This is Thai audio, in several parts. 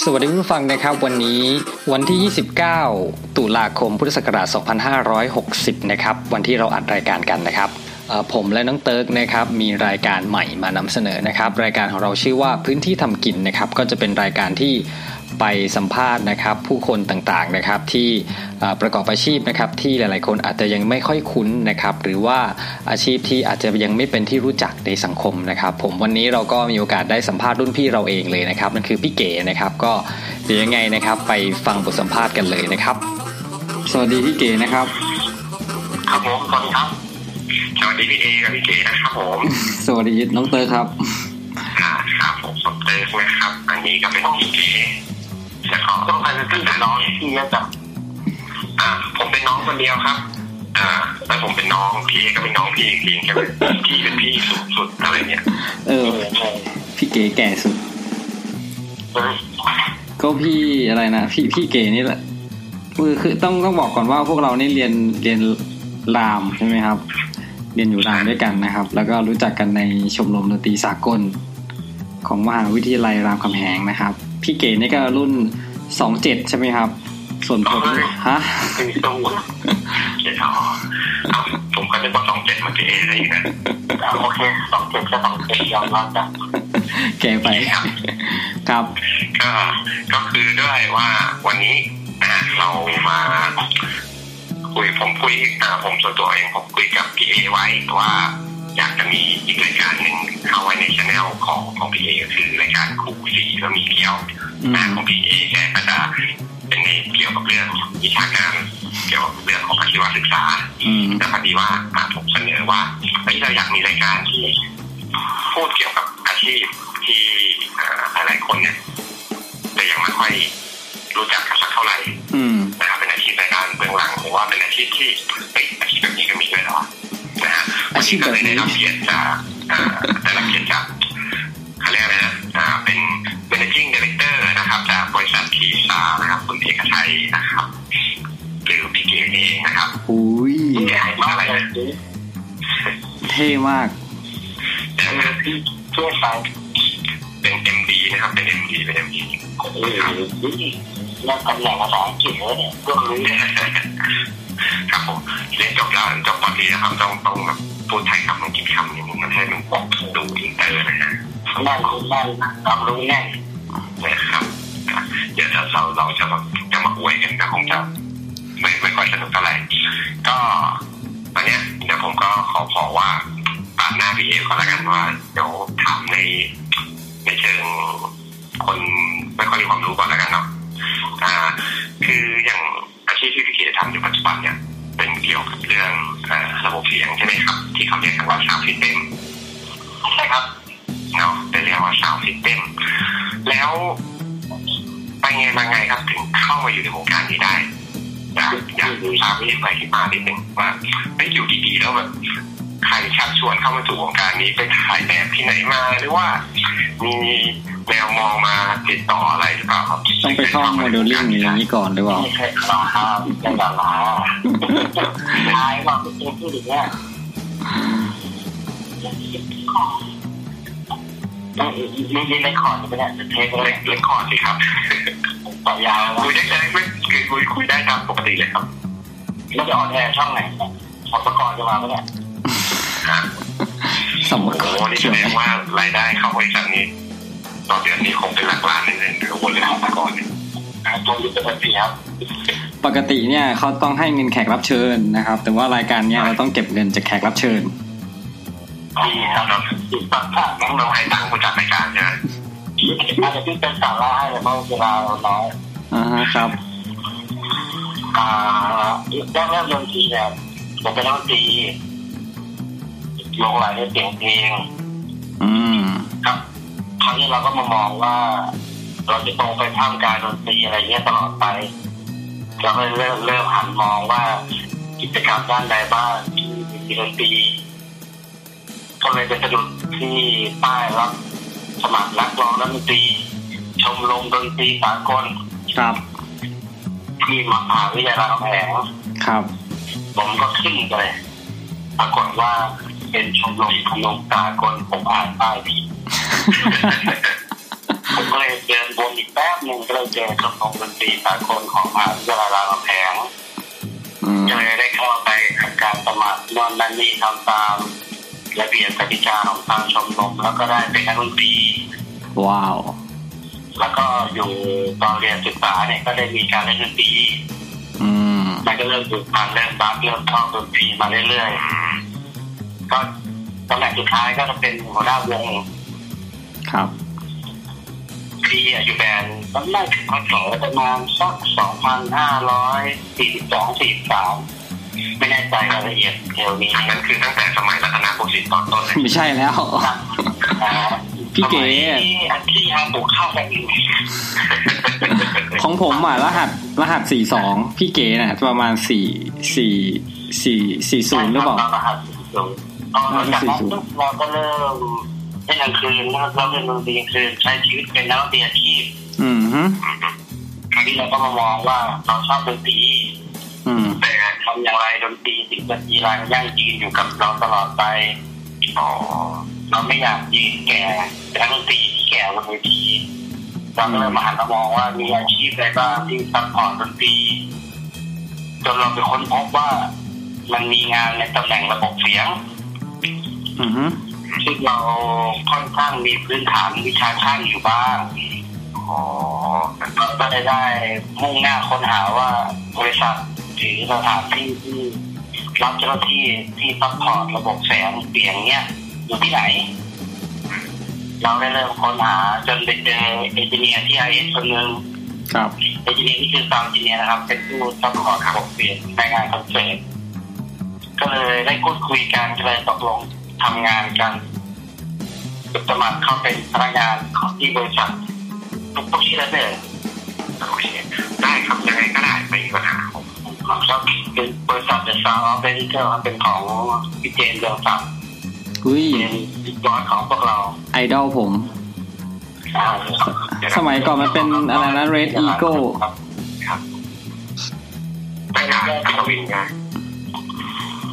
สวัสดีผู้ฟังนะครับวันนี้วันที่ 29 ตุลาคมพุทธศักราช 2560 นะครับวันที่เราอัดรายการกันนะครับผมและน้องเติร์กนะครับมีรายการใหม่มานำเสนอนะครับ รายการของเราชื่อว่าพื้นที่ทำกินนะครับ ก็จะเป็นรายการที่ ไปสัมภาษณ์นะครับ ผู้คนต่างๆนะครับที่ประกอบอาชีพนะครับที่หลายๆ คนอาจจะยังไม่ค่อยคุ้นนะครับหรือว่าอาชีพที่อาจจะยังไม่เป็นที่รู้จักในสังคมนะครับ ผมวันนี้เราก็มีโอกาสได้สัมภาษณ์รุ่นพี่เราเองเลยนะครับนั่นคือพี่เก๋นะครับก็เดี๋ยวยังไงนะครับ ไปฟังบทสัมภาษณ์กันเลยนะครับ สวัสดีพี่เก๋นะครับครับผมสวัสดีครับสวัสดีพี่เอกับพี่เก๋นะครับผมสวัสดีน้องเตอร์ครับครับผมสมเตอร์นะครับ อันนี้ก็เป็นพี่เก๋ จะขอต้องใครเป็นพี่น้องพี่เยอะจังอ่า ผมเป็นน้องคนเดียวครับ อ่า แล้วผมเป็นน้องพี่ก็เป็นน้องพี่อีกทีใช่ไหมพี่เป็นพี่สุดสุดอะไรเนี่ยเออ พี่เก๋แก่สุดก็พี่อะไรนะพี่พี่เก๋นี่แหละคือคือต้องต้องบอกก่อนว่าพวกเรานี่เรียนเรียนรามใช่ไหมครับ เรียนอยู่รามด้วยกันนะครับ แล้วก็รู้จักกันในชมรมดนตรีสากล ของมหาวิทยาลัยรามคำแหงนะครับ พี่เก๋นี่ก็รุ่น สองเจ็ดใช่ไหมครับ ส่วนผมฮะคือตู้เจ็ดผมก็จะบอกสองเจ็ดมันจะเอได้อยู่นะโอเคสองเจ็ดก็สองเจ็ดยอมรับจ้ะแกไปครับก็ก็คือด้วยว่าวันนี้เรามาคุยผมคุยผมส่วนตัวเองผมคุยกับพี่เอไว้ว่า อยากจะมีอีกรายการหนึ่งเข้าไว้ในช anel ของของพี่เอก็คือรายการคู่สีก็มีเกี่ยวนะของพี่เอแกก็จะเป็นในเกี่ยวกับเรื่องวิชาการเกี่ยวกับเรื่องของอาชีวศึกษาแต่พอดีว่าผมเสนอว่าเราอยากมีรายการที่พูดเกี่ยวกับอาชีพที่หลายๆคนเนี่ยแต่ยังไม่ค่อยรู้จักกันสักเท่าไหร่นะครับเป็นอาชีพในการเบื้องหลังหรือว่าเป็นอาชีพที่เฮ้ยอาชีพแบบนี้ก็มีด้วยหรอนะฮะ อาชีพก็เลยได้รับเกียรติจากได้รับเกียรติจากเขาเรียกอะไรนะเป็น managing director นะครับ จากบริษัททีซานะครับคุณเอกชัยนะครับหรือพี่เก๋เองนะครับอุ้ยแกให้อะไรเท่มากช่วยฟังเป็น MD นะครับ เป็น MD เป็น MD โอ้โห นั่งตำแหน่งภาษาอังกฤษเลยเนี่ยก็รู้ครับผมเรียนจบแล้วจบปรีนะครับต้องต้องแบบพูดไทยคำมันกินคำนี้มันให้มันบอกดูอินเตอร์นะฮะนั่นคุณนั่นรับรู้แน่นะครับเดี๋ยวเราเราจะมาจะมาอวยกันก็คงจะไม่ไม่ค่อยสนุกเท่าไหร่ก็ตอนนี้เดี๋ยวผมก็ขอขอว่าปาดหน้าพี่เอก่อนละกันว่าเดี๋ยวถามในในเชิงคนไม่ค่อยมีความรู้ก่อนแล้วกันเนาะ อ่าคืออย่างอาชีพที่พี่เกียรทำอยู่ปัจจุบันเนี่ยเป็นเกี่ยวกับเรื่องระบบเสียงใช่ไหมครับ ที่เขาเรียกกันว่า sound system ใช่ครับเนาะเป็นเรียกว่า sound system แล้วไปไงมาไงครับถึงเข้ามาอยู่ในวงการนี้ได้อยากอยากทราบที่ไปที่มานิดนึงว่าไม่อยู่ดีๆแล้วแบบใครชักชวนเข้ามาสู่วงการนี้ไปถ่ายแบบที่ไหนมาหรือว่ามี แมวมองมาติดต่ออะไรหรือเปล่าครับต้องไปท่องโมเดลลิ่งอย่างนี้ก่อนหรือเปล่าไม่ใช่ครับยังดาราทายว่าเป็นตัวผู้หญิงเนี่ยไม่ไม่ไม่คอร์ดไม่ได้เทคเลยเล่นคอร์ดสิครับต่อยาวคุยได้เลยไม่คือคุยคุยได้ตามปกติเลยครับแล้วจะออนแอร์ช่องไหนออกประกอบจะมาเมื่อไหร่สมมติโอ้นี่แสดงว่ารายได้เข้าบริษัทนี้ ต่อเดือนนี้คงเป็นหลักล้านเลยหรือวนเลยมาก่อนตัวยุทธปฏิครับปกติเนี่ยเขาต้องให้เงินแขกรับเชิญนะครับ แต่ว่ารายการเนี้ยเราต้องเก็บเงินจากแขกรับเชิญดีครับเราตัดขาดต้องเราให้ตังค์ผู้จัดรายการใช่ไหมอาจจะที่เป็นสาระให้เพราะเวลาเราน้อยอ่าครับอ่าแรกแรกดนตรีเนี่ยผมเป็นดนตรีลงรายในเสียงเพลงอืมครับ คราวนี้เราก็มามองว่า เราจะตรงไปท่ามการดนตรีอะไรเงี้ยตลอดไปเราก็เริ่มเริ่มหันมองว่ากิจกรรมด้านใดบ้างที่มีดนตรีก็เลยไปสะดุดที่ป้ายรับสมัครนักร้องดนตรี ชมรมดนตรีสากลครับที่มหาวิทยาลัยรามแหงครับ ผมก็ขึ้นไปปรากฏว่า เป็นชมรมพนมตากลผมอ่านป้ายผิดผมก็เลยเดินวนอีกแป๊บหนึ่งไปเจอชมรมดนตรีสากลของมหาวิทยาลัยรามคำแหงอืมก็เลยได้เข้าไปทำการสมัครนอนนั่นนี่ทำตามระเบียบกติกาของทางชมรมแล้วก็ได้เป็นนักดนตรีว้าว แล้วก็อยู่ตอนเรียนศึกษาเนี่ยก็ได้มีการเล่นดนตรีอืมมันก็เริ่มฝึกพันเริ่มบักเริ่มชอบดนตรีมาเรื่อยๆ ก็ตำแหน่งสุดท้ายก็จะเป็นหัวหน้าวง ครับที่อยู่แบรนด์ตอนแรกพศประมาณสักสองพันห้าร้อยสี่สิบสองสี่สามไม่แน่ใจรายละเอียดเดี๋ยวนี้นั่นคือตั้งแต่สมัยรัตนโกสินทร์ตอนต้นเลยไม่ใช่แล้วพี่เก๋อันที่ยังปลูกข้าวกันอยู่ของผมอะรหัสรหัสสี่สองพี่เก๋น่ะ ประมาณสี่สี่สี่สี่ศูนย์หรือเปล่ารหัสสี่ศูนย์ ตอนจากนั้นปุ๊บเราก็เริ่มเล่นกลางคืนเราเล่นดนตรีกลางคืนใช้ชีวิตเป็นนักดนตรีอาชีพ อืมฮึคราวนี้เราก็มามองว่าเราชอบดนตรีอืมแต่ทำอย่างไรดนตรีถึงจะมีรายยั่งยืนอยู่กับเราตลอดไปอ๋อเราไม่อยากยืนแก่เป็นนักดนตรีที่แก่บนเวทีเราก็เลยมาหันมามองว่ามีอาชีพอะไรบ้างที่ support ดนตรีจนเราไปค้นพบว่ามันมีงานในตำแหน่งระบบเสียงอืมฮึ ซึ่งเราค่อนข้างมีพื้นฐานวิชาช่างอยู่บ้างอ๋อก็ได้ได้มุ่งหน้าค้นหาว่าบริษัทหรือสถานที่ที่รับเจ้าหน้าที่ที่ support ระบบแสงเสียงเนี่ยอยู่ที่ไหน เราได้เริ่มค้นหาจนไปเจอ engineer ที่ไอเอสคนหนึ่งครับ engineer ที่คือ sound engineer นะครับ เป็นผู้ support ระบบเสียงในงานคอนเสิร์ต ก็เลยได้พูดคุยกันก็เลยตกลงทำงานกันสมัครเข้าเป็นพนักงานของที่บริษัททุกพวกที่แล้วเลยโอเคได้ครับยังไงก็ได้ไม่มีปัญหาผมผมชอบเป็นบริษัทเดอะซาวด์เบริเกอร์เป็นของพี่เจนเรืองศักดิ์อุ้ยเป็นบิ๊กบอสของพวกเรา ไอดอลผมอ่าสมัยก่อนมันเป็นอะไรนะ Red Eagle ครับไม่น่าจะวินไง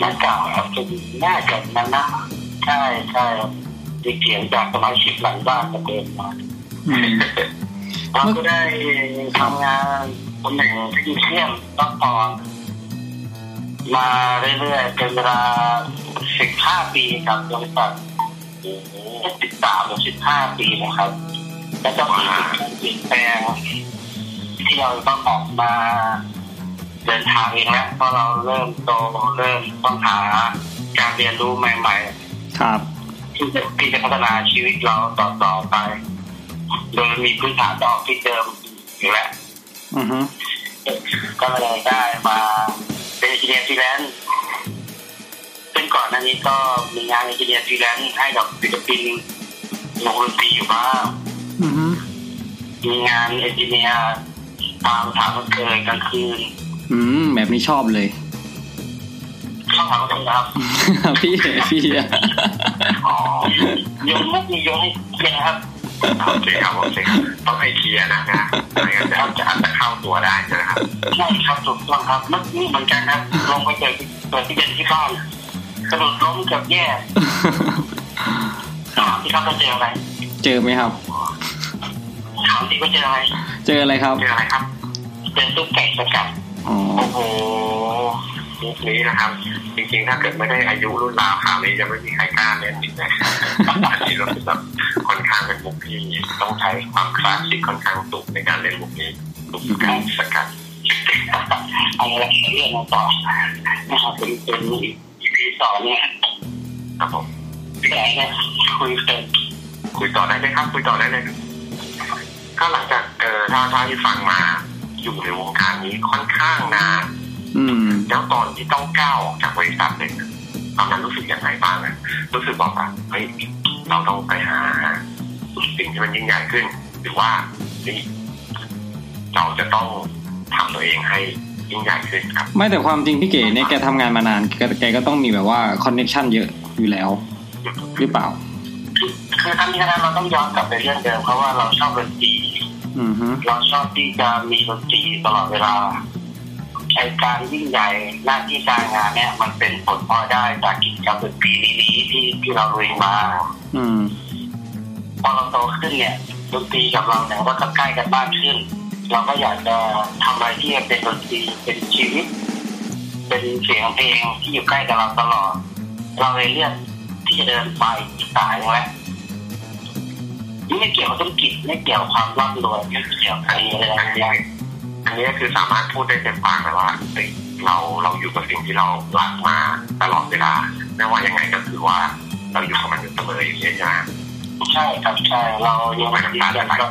น่าเก่าครับจะน่าจะนั้นนะใช่ใช่ที่เขียนจากสมาชิกหลังบ้านมาเดินมาอืมเราก็ได้ทำงานตำแหน่ง technician support มาเรื่อยๆเป็นเวลา15ปีครับบริษัท13หรือ15ปีนะครับ แล้วก็มีการเปลี่ยนแปลงที่เราต้องออกมา เดินทางเองแล้วเพราะเราเริ่มโตเริ่มต้องหาการเรียนรู้ใหม่ครับๆที่จะที่จะพัฒนาชีวิตเราต่อๆไป โดยมีพื้นฐานต่อที่เดิมอยู่แล้วอือฮึก็เลยได้มาเป็น engineer freelance ซึ่งก่อนหน้านี้ก็มีงาน engineer freelance ให้กับศิลปินวงดนตรีอยู่บ้างอือฮึมีงาน engineer ตามสถานบันเทิงกลางคืน อืมแบบนี้ชอบเลยเข้าทางกันครับ พี่พี่อะอ๋อโยนมุกนี่โยนให้เคลียร์ครับโอเคครับโอเคครับต้องให้เคลียร์นะนะไม่งั้นเดี๋ยวจะอาจจะเข้าตัวได้ใช่ไหมครับใช่ครับถูกต้องครับเมื่อกี้เหมือนกันครับลงไปเจอเปิดที่เด่นที่บ้านกระโดดล้มเกือบแย่ถามที่ครับว่าเจออะไร เจอไหมครับถามที่ว่าเจออะไร เจออะไรครับ เจออะไรครับเจอตุ๊กไก่สกัด อ๋อโอ้โหมุกนี้นะครับ จริงๆ ถ้าเกิดไม่ได้อายุรุ่นราวข่าวนี้จะไม่มีใครกล้าเล่นจริงนะอันนี้รู้สึกแบบค่อนข้างเป็นมุกที่ต้องใช้ความคลาสสิกค่อนข้างสูงในการเล่นมุกนี้ตุ๊กไก่สกัดเอาละเรื่องมาต่อนะครับเป็นเป็นอีพีสองเนี่ยครับผมพี่แอ๋เนี่ยคุยเป็นคุยต่อได้เลยครับ คุยต่อได้เลยก็หลังจากเอ่อถ้าถ้าที่ฟังมา อยู่ในวงการนี้ค่อนข้างนานอืมแล้วตอนที่ต้องก้าวออกจากบริษัทเนี่ยตอนนั้นรู้สึกยังไงบ้างอะรู้สึกบอกว่าเฮ้ยเราต้องไปหาสิ่งที่มันยิ่งใหญ่ขึ้น หรือว่าเฮ้ยเราจะต้องทำตัวเองให้ยิ่งใหญ่ขึ้นครับ ไม่แต่ความจริงพี่เก๋เนี่ยแกทำงานมานานแกแกก็ต้องมีแบบว่าคอนเน t ชันเยอะอยู่แล้ว หรือเปล่าคือคือทั้งนี้ทั้งนั้นเราต้องย้อนกลับไปเรื่องเดิมเพราะว่าเราชอบดนตรีอือฮึ เราชอบที่จะมีดนตรีตลอดเวลาไอการยิ่งใหญ่หน้าที่การงานเนี่ย มันเป็นผลพลอยได้จากกิจกรรมดนตรีนี้ๆที่ที่เราลุยมา อืมพอเราโตขึ้นเนี่ยดนตรีกับเราเนี่ยก็ใกล้กันมากขึ้น เราก็อยากจะทำอะไรที่เป็นดนตรีเป็นชีวิต เป็นเสียงเพลงที่อยู่ใกล้กับเราตลอด เราเลยเลือกที่จะเดินไปอีกสายหนึ่งแล้ว ไม่เกี่ยวกับธุรกิจไม่เกี่ยวกับความร่ำรวยไม่เกี่ยวกับอะไรอะไรอันนี้ก็คือสามารถพูดได้เต็มปากเลยว่าเฮ้ยเราเราอยู่กับสิ่งที่เรารักมาตลอดเวลาไม่ว่ายังไงก็คือว่าเราอยู่กับมันอยู่เสมออย่างนี้ยใช่ไหมใช่ครับใช่เรายังไม่ได้แบบก็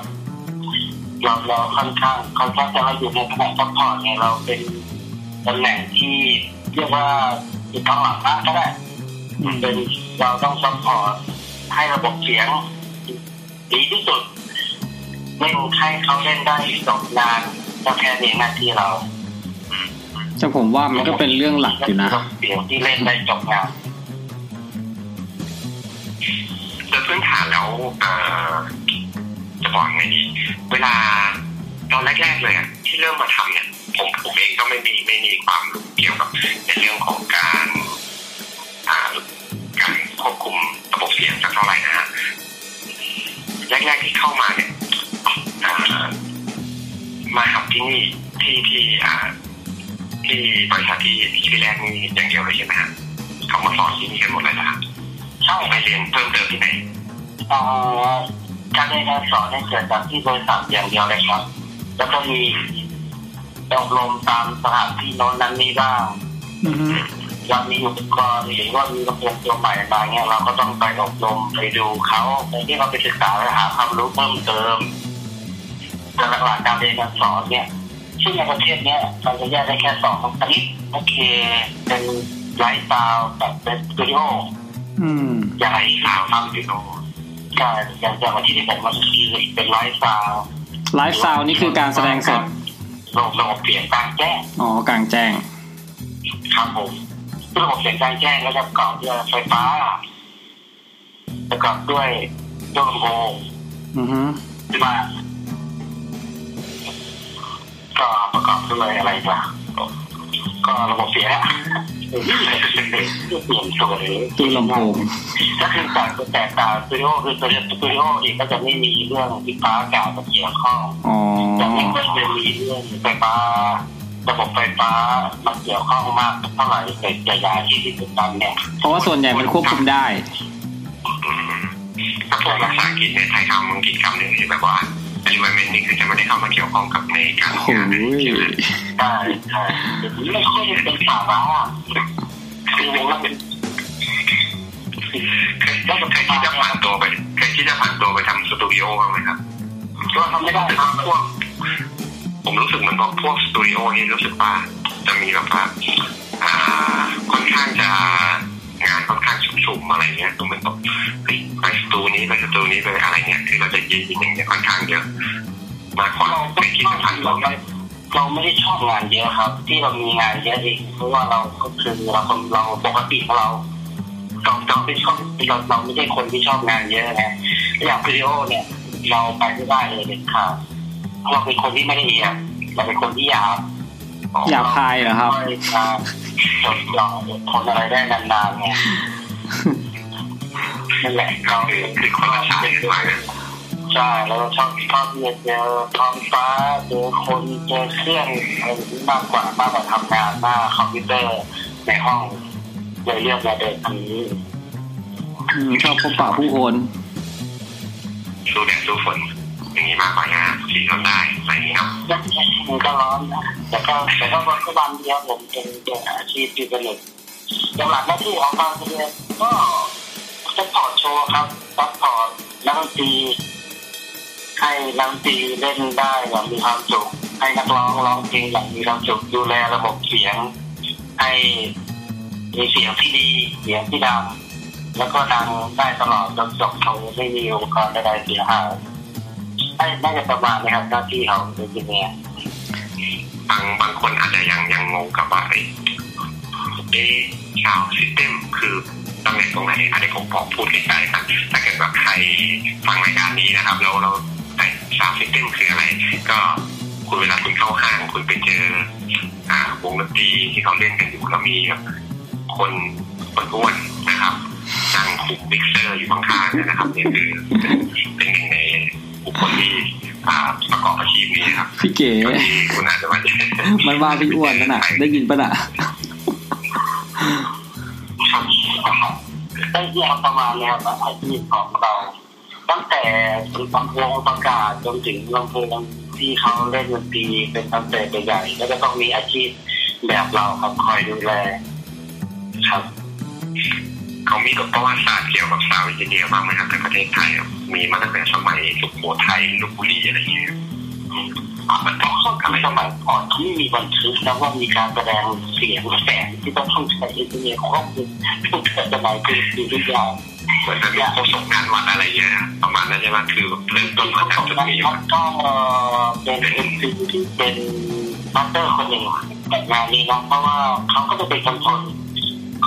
เราเราค่อนข้างค่อนข้างจะเราอยู่ในตำแหน่ง support เนี่ยเราเป็นตำแหน่งที่เรียกว่าอยู่ข้างหลังมากก็ได้เป็นเราต้อง support ให้ระบบเสียง ดีที่สุดเล่นให้เขาเล่นได้จบงานก็แค่นี้หน้าที่เราแต่ผมว่ามันก็เป็นเรื่องหลักอยู่นะเสียงที่เล่นได้จบงานโดยพื้นฐานแล้วเอ่อจะบอกยังไงดีเวลาตอนแรกๆเลยอะที่เริ่มมาทำเนี่ย ผมผมเองก็ไม่มีไม่มีความรู้เกี่ยวกับในเรื่องของการอ่าการควบคุมระบบเสียงสักเท่าไหร่นะฮะ แรกๆที่เข้ามาเนี่ยอ่ามาหับที่นี่ที่ที่อ่าที่บริษัทที่ที่แรกนี่อย่างเดียวเลยใช่ไหมฮะเขามาสอนที่นี่กันหมดเลยนะครับใช่ไปเรียนเพิ่มเติมที่ไหนเอ่อการเรียนการสอนเนี่ยเกิดจากที่บริษัทอย่างเดียวเลยครับ แล้วก็มีอบรมตามสถานที่โน้นนั้นนี้บ้างอือฮึ เรามีอุปกรณ์หรือว่ามีระบบตัวใหม่มาเนี่ยเราก็ต้องไปอบรมไปดูเขาไปที่เราไปศึกษาและหาความรู้เพิ่มเติมแต่หลักๆการเรียนการสอนเนี่ยซึ่งในประเทศเนี้ยเราจะแยกได้แค่สองชนิดโอเค เป็นไลฟ์สไตล์กับเป็นสตูดิโออืมอย่างไรสาสาววทำอยู่โน่ใช่อย่างอย่างวันที่ที่ผมมันคือเป็นไลฟ์สไตล์ไลฟ์ซาวนี่คือการแสดงสดระบบระบบเสียงกลางแจ้งอ๋อกลางแจ้งครับผมซึ่ง ระบบเสียงกลางแจ้งก็จะประกอบด้วยไฟฟ้า ประกอบด้วยเครื่องลำโพงอือฮึใช่ไหมก็ประกอบด้วยอะไรบ้างก็ระบบเสียงอะเปลี่ยนตัวเลยตู้ลำโพงก็คือต่างแตกต่างสตูดิโอคือสตูดิโออีกก็จะไม่มีเรื่องไฟฟ้าอากาศมาเกี่ยวข้องอ๋อจะไม่ค่อยจะมีเรื่องไฟฟ้า ระบบไฟฟ้ามาเกี่ยวข้องมากเท่าไหร่แต่ใหญ่ๆที่ที่สุดตอนเนี่ยเพราะว่าส่วนใหญ่มันควบคุมได้อืมถ้าพูดภาษาอังกฤษเนี่ยไทยคำอังกฤษคำหนึ่งที่แบบว่า environment นี่คือจะไม่ได้เข้ามาเกี่ยวข้องกับในการโอ้โหทำงานเลยใช่ไหมใช่ใช่ไม่ค่อยจะเป็นสาระคือว่าเป็นเคยเคยที่จะผ่านตัวไปเคยที่จะผ่านตัวไปทำสตูดิโอบ้างไหมครับก็ทำไม่ได้รู้สึกครัว่าบพวก ผมรู้สึกเหมือนพวกพวกสตูดิโอนี่รู้สึกว่าจะมีแบบว่าอ่าค่อนข้างจะงานค่อนข้างชุ่มๆอะไรเงี้ยตรงเหมือนแบบเฮ้ยไปสตูนี้ไปสตูนี้ไปอะไรเงี้ยคือเราจะยินยินอย่างเงี้ยค่อนข้างเยอะมากกว่าเราเคยคิดจะผ่านตัวไหมเราไม่ได้ชอบงานเยอะครับ ที่เรามีงานเยอะเองเพราะว่าเราก็คือเราคนเราปกติของเราเราเราไม่ชอบเราเราไม่ใช่คนที่ชอบงานเยอะไงอย่างวิดีโอเนี่ย เราไปไม่ได้เลยเด็ดขาด เพราะเราเป็นคนที่ไม่ได้เอียดเราเป็นคนที่หยาบหยาบคายเหรอครับไม่มาจดจ่ออดทนอะไรได้นานๆไงนั่นแหละเราคือคือคนละสายกันมานะใช่เราชอบชอบที่จะเจอท้องฟ้าเจอคนเจอเครื่องอะไรแบบนี้มากกว่ามากกว่าทำงานหน้าคอมพิวเตอร์ในห้องเลยเลือกมาเดินทางนี้อืมชอบพบปะผู้คนสู้แดดสู้ฝน อย่างนี้มากกว่านะที่ทำได้อะไรอย่างนี้เนาะยังมันก็ร้อนนะแต่ก็แต่ก็วันก็วันเดียวผมเป็นเป็นอาชีพที่เป็นหลักหลักหน้าที่ของกาเรียก็ support โชว์ครับ support นักดนตรีให้นักดนตรีเล่นได้อย่างมีความสุขให้นักร้องร้องเพลงอย่างมีความสุขดูแลระบบเสียง ให้มีเสียงที่ดีเสียงที่ดังแล้วก็ดังได้ตลอดจนจบเขาไม่มีอุปกรณ์ใดๆเสียหาย น่าจะประมาณนี้ครับหน้าที่ของ engineer บางบางคนอาจจะยังยังงงกับว่าเอ้ sound system คือตำแหน่งตรงไหนอันนี้ผมบอกพูดใกล้ๆกันถ้าเกิดแบบใครฟังรายการนี้นะครับแล้วเราแต่ sound system คืออะไร ก็คุณเวลาคุณเข้าห้างคุณไปเจออ่าวงดนตรีที่เขาเล่นกันอยู่แล้วมีแบบคนคนอ้วนนะครับนั่งคุมมิกเซอร์อยู่ข้างๆนยนะครับนี่คือเป็นเป็นหนึ่งใน บุคคลที่อ่าประประกอบอาชีพนี้ครับพี่เก๋คุณอาจจะมามันว่าพี่อ้วนนั่นน่ะ ได้ยินปะน่ะได้เรียกประมาณเนี้ยครับอาชีพของเราตั้งแต่ลำโพงประกาศจนถึงลำโพงที่เขาเล่นดนตรีเป็นคอนเสิร์ตใหญ่ๆแล้วก็ต้องมีอาชีพแบบเราครับคอยดูแลครับ เขามีประวัติศาสตร์เกี่ยวกับ sound engineer บ้างไหมครับในประเทศไทยมีมาตั้งแต่สมัยสุโขทัยลพบุรีอะไรอย่างเงี้ยอันต้องเข้ากับสมัยก่อนที่มีบันทึกแล้วว่ามีการแสดงเสียงแสงที่ต้องต้องใช้ engineer ข้อมูลทุกสมัยคือคือทุกอย่างเหมือนจะมีโฆษกงานวัดอะไรเยอะประมาณนั้นใช่ไหมคือเริ่มต้นมาจากจุดนี้ก็เป็น MC ที่เป็น master คนหนึ่งแต่งานนี้นะเพราะว่าเขาก็จะเป็นคน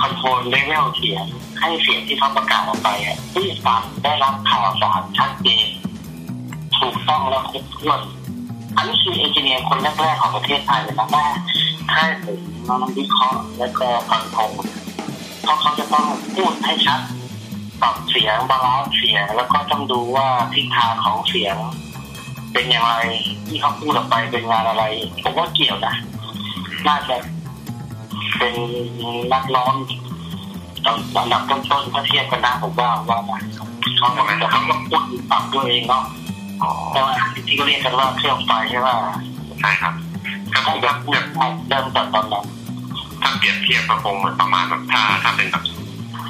control level เสียงให้เสียงที่เขาประกาศออกไปอะที่ฟังได้รับข่าวสารชัดเจนถูกต้องและครบถ้วนอันนี้คือ engineer คนแรกๆของประเทศไทยนะว่าถ้าผมน้องวิเคราะห์แล้วก็ฟันธงเพราะเขาจะต้องพูดให้ชัดปรับเสียงบาลานซ์เสียง แล้วก็ต้องดูว่าทิศทางของเสียง เป็นอย่างไรที่เขาพูดออกไปเป็นงานอะไร ผมว่าเกี่ยวนะน่าจะ เป็นนักร้องอันดับต้นๆถ้าเทียบกันนะผมว่าว่านะเขาแต่เขาต้องพูดปรับตัวเองเนาะอ๋อแต่ว่าที่เขาเรียกกันว่าเครื่องไฟใช่ไหมใช่ครับก็คงแบบแบบเริ่มจากตอนนั้นถ้าเปรียบเทียบก็คงเหมือนประมาณแบบถ้าถ้าเป็นแบบ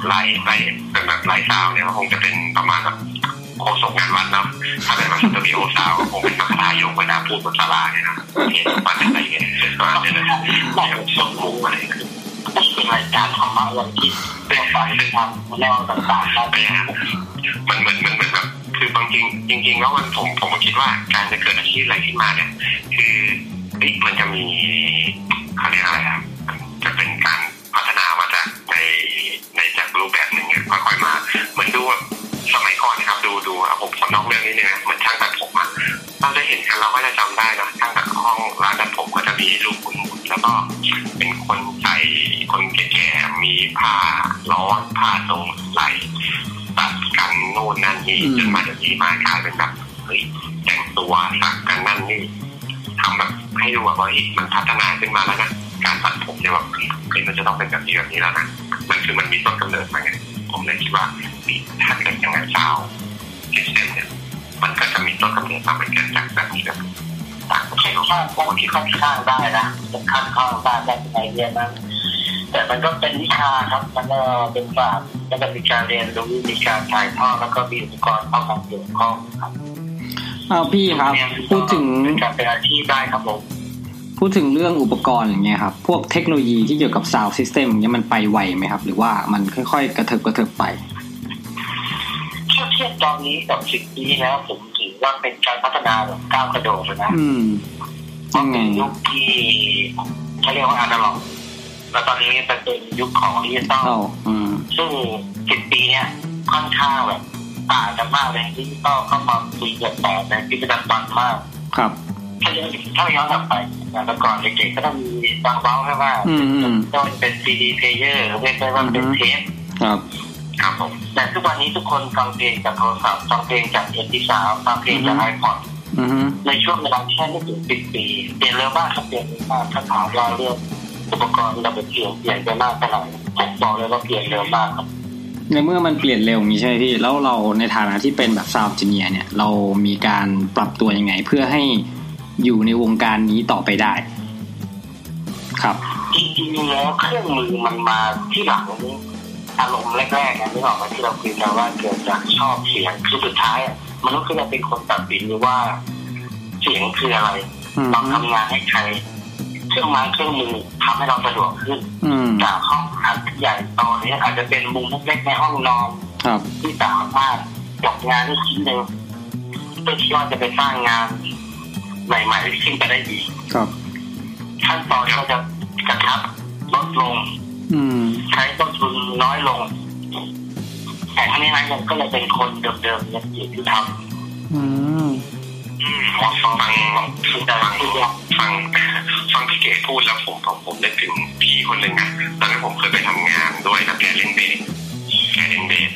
ไลฟ์ไลฟ์เป็นแบบไลฟ์ซาวน์เนี่ยก็คงจะเป็นประมาณแบบ โฆษกงานวัดเนาะถ้าเป็นแบบสตูดิโอซาวก็คงเป็นนักทายกเวลาพูดบนศาลาเนี่ยนะเห็นมันอะไรเงี้ยประมาณนี้เลยแบบสมมุติอะไรคือก็เป็นรายการธรรมะวันที่เครื่องไฟทำแนวต่างๆแล้วไปฮะมันเหมือนมันเหมือนแบบคือบางจริงจริงๆแล้วมันผมผมคิดว่าการจะเกิดอาชีพอะไรขึ้นมาเนี่ย คือมันจะมีเขาเรียกอะไรครับจะเป็นการพัฒนามาจากในในจากรูปแบบหนึ่งเนี่ยค่อยๆมา สมัยก่อนนะครับ ดูดูอะผมขอนอกเรื่องนิดนึงนะเหมือนช่างตัดผมอะเราจะเห็นกันเราก็จะจำได้นะช่างตัดห้องร้านตัดผมก็จะมีรูปคุณแล้วก็เป็นคนใส่คนแก่ๆมีผ้าร้อนผ้าตรงไหล่ตัดกันโน่นนั่นนี่อืมจนมาเดี๋ยวนี้มากลายเป็นแบบเฮ้ยแต่งตัวสักกันนั่นนี่ทำแบบให้ดูแบบว่าเฮ้ยมันพัฒนาขึ้นมาแล้วนะการตัดผมเนี่ยแบบเฮ้ยมันจะต้องเป็นแบบนี้แบบนี้แล้วนะมันคือมันมีต้นกำเนิดมาไง ผมเลยคิดว่านี่ถ้าเกิดอย่างนั้น sound system เนี่ยมันก็จะมีต้นกำเนิดมาเหมือนกันจากแบบนี้แบบต่างประเทศค่อนข้างที่ค่อนข้างได้นะจะค่อนข้างได้ได้ในเรียนนั้นแต่มันก็เป็นวิชาครับมันก็เป็นศาสตร์แล้วก็มีการเรียนรู้มีการถ่ายทอดแล้วก็มีอุปกรณ์เข้ามาเกี่ยวข้องครับอ้าวพี่ครับพูดถึงเป็นการเป็นอาชีพได้ครับผม พูดถึงเรื่องอุปกรณ์อย่างเงี้ยครับพวกเทคโนโลยีที่เกี่ยวกับ sound system เนี้ยมันไปไวไหมครับ หรือว่ามันค่อยๆ กระเถิบกระเถิบไปถ้าเทียบตอนนี้กับสิบปีที่แล้วผมถือว่าเป็นการพัฒนาแบบก้าวกระโดดเลยนะอืมเพราะเป็นยุคที่เขาเรียกว่าอนาล็อกแล้วตอนนี้เป็นเป็นยุคของดิจิตอลเอ้าอืมซึ่งสิบปีเนี้ยค่อนข้างแบบต่างกันมากเลยดิจิตอลเข้ามาคุยกับต่อในพิพิธภัณฑ์มากครับ ถ้าย้อนถ้าย้อนกลับไปแต่ก่อนเด็กๆก็ต้องมี Soundabout ใช่ไหมอืมอืมก็เป็น CD player เรียกได้ว่าเป็นเทปครับครับผมแต่ทุกวันนี้ทุกคนฟังเพลงจากโทรศัพท์ฟังเพลงจากเอ็มพีสามฟังเพลงจาก iPod ในช่วงเวลาแค่ไม่ถึงสิบปีเปลี่ยนเร็วมากครับเปลี่ยนมากถ้าถามเราเรื่องอุปกรณ์เราเปลี่ยนเปลี่ยนไปมากเท่าไหร่ผมบอกเลยว่าเปลี่ยนเร็วมากครับในเมื่อมันเปลี่ยนเร็วอย่างนี้ใช่ไหมพี่แล้วเราในฐานะที่เป็นแบบ sound engineer เนี่ย เรามีการปรับตัวยังไง เพื่อให้ อยู่ในวงการนี้ต่อไปได้ ครับ จริงๆแล้วเครื่องมือมันมาที่หลังนี้อารมณ์แรกๆนะที่บอกมาที่เราคุยกันว่าเกิดจากชอบเสียงคือสุดท้ายอะมนุษย์ก็จะเป็นคนตัดสินว่า เสียงคืออะไรอืมเราทำงานให้ใครเครื่องไม้เครื่องมือทำให้เราสะดวกขึ้นอืมจากห้องอัดใหญ่โตเนี้อาจจะเป็นมุมเล็กๆในห้องนอนครับที่สามารถจบงานได้ชิ้นหนึ่งเพื่อที่ว่าจะไปสร้างงาน ใหม่ๆขึ้นไปได้อีกครับ ขั้นตอนก็จะกระชับลดลงอืมใช้ต้นทุนน้อยลง แต่ทั้งนี้นั้นยังก็เลยเป็นคนเดิมๆเนี่ยที่ทอืมำฟังฟังฟังคือฟัแต่งที่ว่าฟังฟังพี่เก๋พูดแล้วผมผมผมนึกถึงพี่คนหนึ่งอะตอนนั้นผมเคยไปทำงานด้วยนะแกเล่นเบสแกเล่นเบส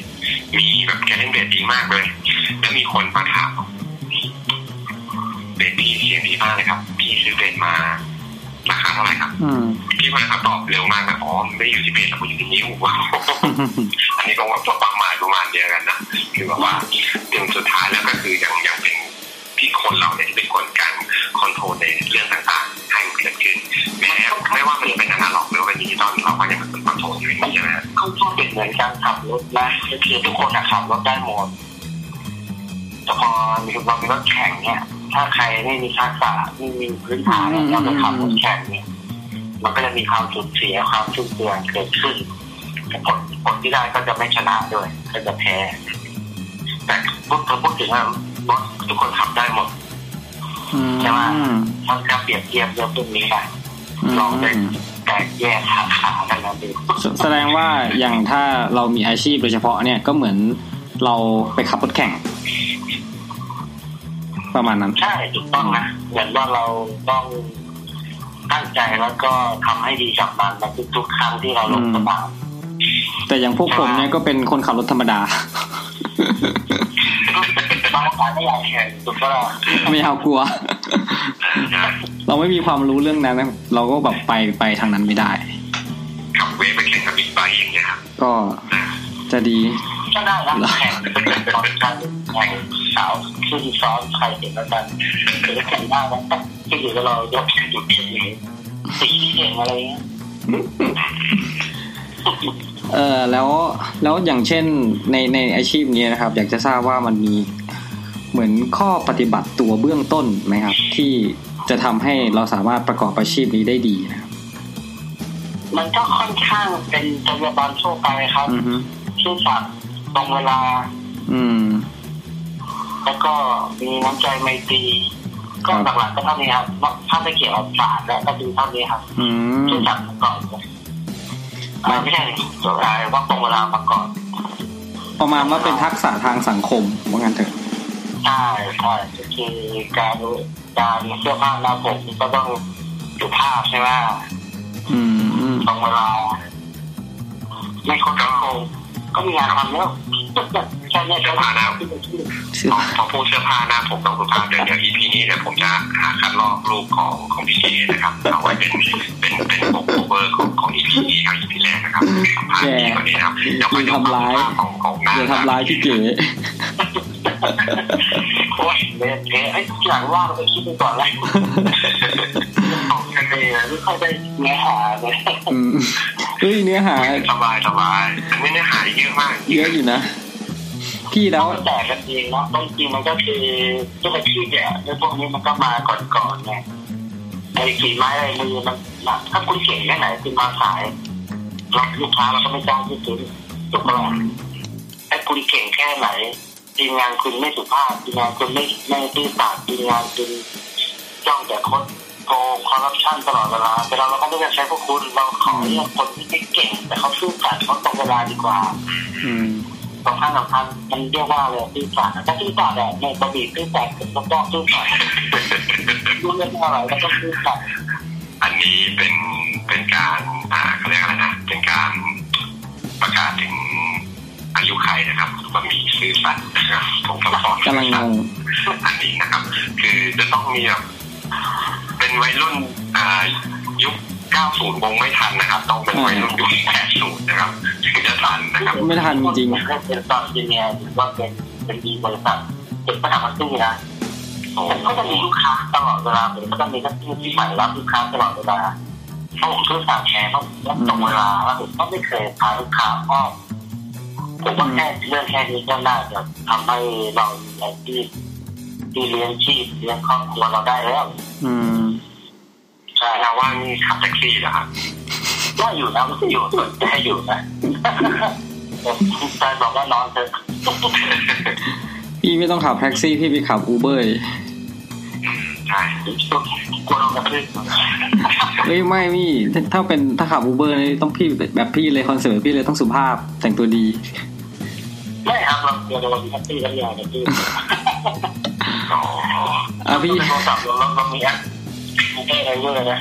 มีแบบแกเล่นเบสดีมากเลย แล้วมีคนมาถาม เบสพี่เสียงดีมากเลยครับ พี่ซื้อเบสมาราคาเท่าไหร่ครับอืมพี่คนนะครับตอบเร็วมากเลยอ๋อไม่ได้อยู่ที่เบสแต่มันอยู่ที่นิ้วอันนี้ก็ว่าตัวประมาณประมาณเดียวกันนะคือแบบว่าถึงสุดท้ายแล้วก็คืออย่างอย่างเป็นที่คนเราเนี่ยที่เป็นคนกลาง control ในเรื่องต่างๆ ให้มันเกิดขึ้นแม้ไม่ว่ามันจะเป็นอนาล็อกหรือว่าเป็นดิจิตอลเราก็ยังเป็นคน control อยู่อย่างนี้ใช่ไหมฮะค่อนข้างเป็นเหมือนการขับรถนะก็คือทุกคนอะขับรถได้หมดแต่พอมีเรามีรถแข่งเนี่ย ถ้าใครไม่มีทักษะไม่มีพื้นฐานเนี่ยเราไปขับรถแข่งเนี่ยมันก็จะมีความสูญเสียความสิ้นเปลืองเกิดขึ้นแต่ผลผลที่ได้ก็จะไม่ชนะด้วยก็จะแพ้ แต่พูดพูดถึงว่ารถทุกคนขับได้หมดอืมใช่ไหมถ้าจะเปรียบเทียบเรื่องพวกนี้ได้ลองไปแตกแยกขาขากันนะดูแสแสดงว่าอย่างถ้าเรามีอาชีพโดยเฉพาะเนี่ยก็เหมือนเราไปขับรถแข่ง ประมาณนั้น ใช่ถูกต้องนะเหมือนว่าเราต้องตั้งใจแล้วก็ทำให้ดีกับมันในทุกๆครั้งที่เราลงสนามแต่อย่างพวกผมเนี่ยก็เป็นคนขับรถธรรมดาบางคนไม่อยากแข่งถูกปะล่ะไม่เอากลัว เราไม่มีความรู้เรื่องนั้นนะเราก็แบบไปไปทางนั้นไม่ได้ขับเวฟไปแข่งกับบิ๊กไบค์อย่างเงี้ยครับก็จะดี ก็ได้นะแข่งตอนการแข่งสาวขึ้นซ้อนใครเห็นแล้วกันหรือแข่งได้แล้วก็ที่อยู่กับเรายกจุดเด่นสีเก่งอะไรเงี้ยเออแล้วแล้วอย่างเช่นในในอาชีพนี้นะครับ อยากจะทราบว่ามันมีเหมือนข้อปฏิบัติตัวเบื้องต้นไหมครับ ที่จะทำให้เราสามารถประกอบอาชีพนี้ได้ดีนะครับมันก็ค่อนข้างเป็นจรรยาบรรณทั่วไปครับอือฮึชื่อสั ตย์ตรงเวลา อืม แล้วก็มีน้ำใจไมตรีก็ครับหลักๆก็เท่านี้ครับถ้าไม่เกี่ยวกับศาสตร์แล้วก็ดูเท่านี้ครับอืมชื่อสัตย์มาก่อนเลยอ่าไม่ใช่ตัวอะไรว่าตรงเวลามาก่อน ประมาณว่าเป็นทักษะทางสังคมว่างั้นเถอะใช่ใช่คือการการเสื้อผ้าหน้าผมก็ต้องสุภาพใช่ไหมอืมอืมตรงเวลา ไม่คนก็คง ก็มีงานทำแล้วแค่นี้เสื้อผ้าหน้าเชื่อพอพอพูดเสื้อผ้าหน้าผมต้องสุภาพเดี๋ยวเดี๋ยว EP นี้เดี๋ยวผมจะหาคัดลอกรูปของของพี่เอนะครับเอาไว้เป็นเป็นเป็นปก cover ของของ EP นี้ครับ EP แรกนะครับสัมภาษณ์พี่คนนี้นะครับเดี๋ยวอย่าทำร้ายของของหน้าอย่าทำร้ายพี่เก๋โอ้ยเละเทะไอ้หลังว่าเราไปคิดดูก่อนเลย ออกกันเลยไม่ค่อยได้เนื้อหาเลยอืมเฮ้ยเนื้อหาสบายสบายอันนี้เนื้อหาเยอะมาก เยอะอยู่นะพี่แล้แล้ววแต่กันเองเนาะบางทีมันก็คือทุกอาชีพเนี่ยในพวกนี้มันก็มาก่อนๆไงไอ้ฝีไม้ไอ้มือมันถ้าคุณเก่งแค่ไหนคุณมาขายเราลูกค้าเราก็ไม่จ้างที่ซื้อถูกไหมถ้าคุณเก่งแค่ไหนทีมงานคุณไม่สุภาพทีมงานคุณไม่ไม่ซื่อสัตย์ทีมงานคุณจ้องแต่คน โกงคอร์รัปชันตลอดเวลาแต่เราเราก็ไม่ได้ใช้พวกคุณเราขอเลือกคนที่ไม่เก่ง แต่เขาซื่อสัตย์เขาตรงเวลาดีกว่าอืมสำคัญสำคัญมันเรียกว่าอะไรซื่อสัตย์ถ้าซื่อสัตย์อะในกระบี่ซื่อสัตย์เป็นต้องซื่อสัตย์รู้เรื่องอะไรแล้วก็ซื่อสัตย์อันนี้เป็นเป็นการอ่าเขาเรียกอะไรนะเป็นการประกาศถึงอายุไขนะครับว่ามีซื่อสัตย์นะครับผมก็สอนกำลังงงอันนี้นะครับ คือจะต้องมีแบบ เป็นวัยรุ่นอ่ายุค 90วงไม่ทันนะครับ ต้องเป็นวัยรุ่นยุค 80 นะครับถึงจะทันนะครับ ไม่ทันจริงถ้าเป็นตอนจีเนียหรือว่าเป็นเป็นดีบริษัทเป็นปัญหามันซื่อนะโอ้ผมก็จะมีลูกค้าตลอดเวลาผมก็จะมีนักที่ที่ใหม่รับลูกค้าตลอดเวลาเพราะผมซื่อสัตย์แชร์เพราะผมรับตรงเวลาแล้วผมก็ไม่เคยพาลูกค้าอ้อมผมว่าแค่เรื่องแค่นี้ก็น่าจะทำให้เรามีอาชีพ ที่เลี้ยงชีพเลี้ยงครอบครัวเราได้แล้ว อืมใช่เราว่านี่ขับแท็กซี่นะครับก็อยู่นะมันก็อยู่สนใจอยู่นะใจบอกว่านอนเถอะพี่ไม่ต้องขับแท็กซี่พี่ไปขับอูเบอร์ใช่กลัวโดนกระทืบเฮ้ยไม่พี่ถ้าถ้าเป็นถ้าขับอูเบอร์นี่ต้องพี่แบบพี่เลยคอนเสิร์ตพี่เลยต้องสุภาพแต่งตัวดี ไม่ครับเราเดี๋ยวเรามีแท็กซี่แล้วอย่างกระทืบ อ๋ออะพี่โทรศัพท์เราเรามีแอปกูเก้อะไรด้วยนะ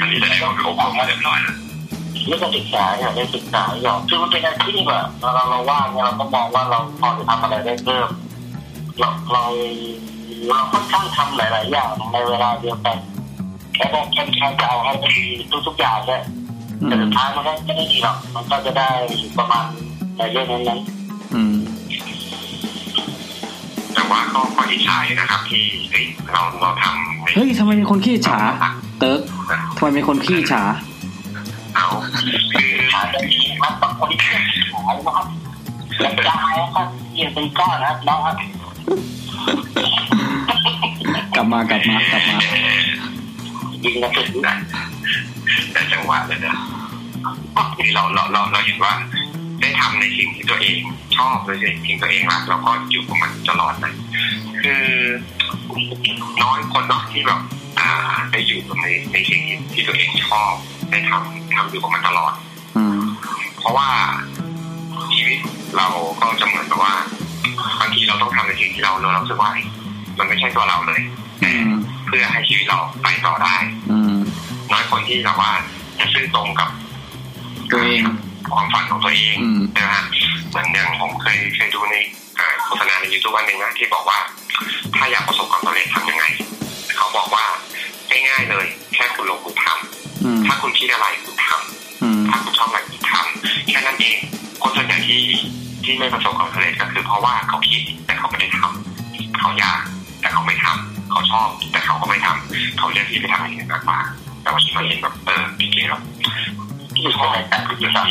อันนี้แสดงว่าเขาบอกมาเรียบร้อยแล้วนี่ก็ศึกษาเนี่ยได้ศึกษาอย่างคือมันเป็นอาชีพอะเราเราว่างเนี่ยเราก็มองว่าเราพอจะทำอะไรได้เพิ่มเราเราเราค่อนข้างทำหลาย ๆ อย่างในเวลาเดียวกันแค่ได้แค่แค่จะเอาให้ดีทุกๆอย่างเลยอืแต่มสุดท้ายมันก็ไม่ได้ดีหรอกมันก็จะได้ประมาณในเรื่องนั้นอืม แต่ว่าก็ก็อิจฉาอยู่นะครับที่เฮ้ยเราเราทำในเฮ้ยทำไมมีคนขี้ฉาเติร์กทำไมมีคนขี้ฉาเอาคือๆอาจจะมีครับบางคนที่ขายนะครับกระจายนะครับเยี่ยเป็นก้อนนะครับน้องครับกลับมากลับมากลับมายิงกระสุนแต่แต่จังหวะเลยนะคือเราเราเราเราเห็นว่า ได้ทำในสิ่งที่ตัวเองชอบในสิ่งที่ตัวเองรักแล้วก็อยู่กับมันตลอดนะคือน้อยคนเนาะที่แบบอ่าได้อยู่กับในในสิ่งที่ที่ตัวเองชอบได้ทำทำอยู่กับมันตลอด อืมเพราะว่าชีวิตเราก็จะเหมือนกับว่าบางทีเราต้องทำในสิ่งที่เราเรารู้สึกว่าเฮ้ยมันไม่ใช่ตัวเราเลยอืมเพื่อให้ชีวิตเราไปต่อได้อืมน้อยคนที่แบบว่าจะซื่อตรงกับตัวเอง ความฝันของตัวเองอืมนะฮะเหมือนอย่างผมเคยเคยดูในเอ่อโฆษณาในยูทูบวันหนึ่งนะที่บอกว่า ถ้าอยากประสบความสำเร็จทำยังไง เขาบอกว่าง่ายๆเลย แค่คุณลงมือทำอืมถ้าคุณคิดอะไรคุณทำอืมถ้าคุณชอบอะไรคุณทำแค่นั้นเองคนส่วนใหญ่ที่ที่ไม่ประสบความสำเร็จก็คือเพราะว่าเขาคิดแต่เขาไม่ได้ทำเขาอยากแต่เขาไม่ทำเขาชอบแต่เขาก็ไม่ทำเขาเลือกที่ไปทำอย่างอื่นมากกว่าแต่วันนี้มาเห็นแบบเออพี่เก๋แบบ ที่ชอบแต่คือสาม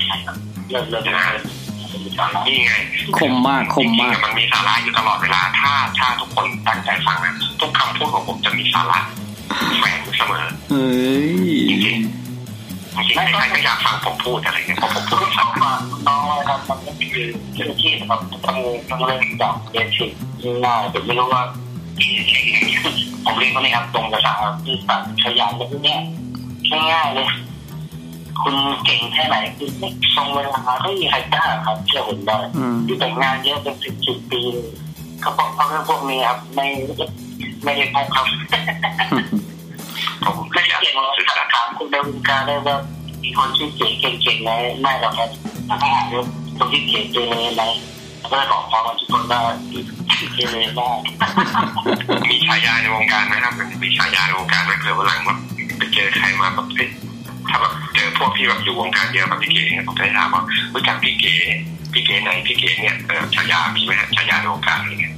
เริ่มเริ่มเริ่มนี่ไงคมมากคมมากจริงๆอะมันมีสาระอยู่ตลอดเวลา ถ้าถ้าทุกคนตั้งใจฟังนะทุกคำพูดของผมจะมีสาระแฝงอยู่เสมอเฮ้ยจริงๆจริงๆใครๆก็อยากฟังผมพูดอะไรเงี้ยเพราะผมพูดคือมีเขาสาระฝากน้องนะครับมันก็คือเจ้าหน้าที่นะครับต้องต้องเริ่มจากเบสิกง่ายผมไม่รู้ว่าผมเรียนเขาเนี่ยครับตรงภาษาที่ตัดขยันอะไรพวกเนี้ยง่ายๆเลย คุณเก่งแค่ไหนคุณไม่ทรงเวลาไม่มีใครกล้าครับเชื่อผมได้อืมที่แต่งงานเยอะเป็นสิบสิบปีเขาบอกเขาเรื่องพวกนี้ครับไม่ไม่ได้พบครับผมไม่อยากเก่งหรอกศึกถ้าษาถามคุณในวงการได้ว่ามีคนชื่อเก๋เก่งๆไหมไม่หรอกครับถ้าถามว่าคนที่เก๋เกเรไหมก็ได้บอกพอมาทุกคนว่าเกเรมากมีฉายาในวงการนะครับมันมีฉายาในวงการไหมเผื่อวันหลังแบบไปเจอใครมาแบบเฮ้ย ถ้าแบบเจอพวกที่แบบอยู่วงการเยอะแบบพี่เก๋เนี่ยผมจะได้ถามว่ารู้จักพี่เก๋พี่เก๋ไหนพี่เก๋เนี่ยเออฉายามีไหมฉายาในวงการอะไรเงี้ย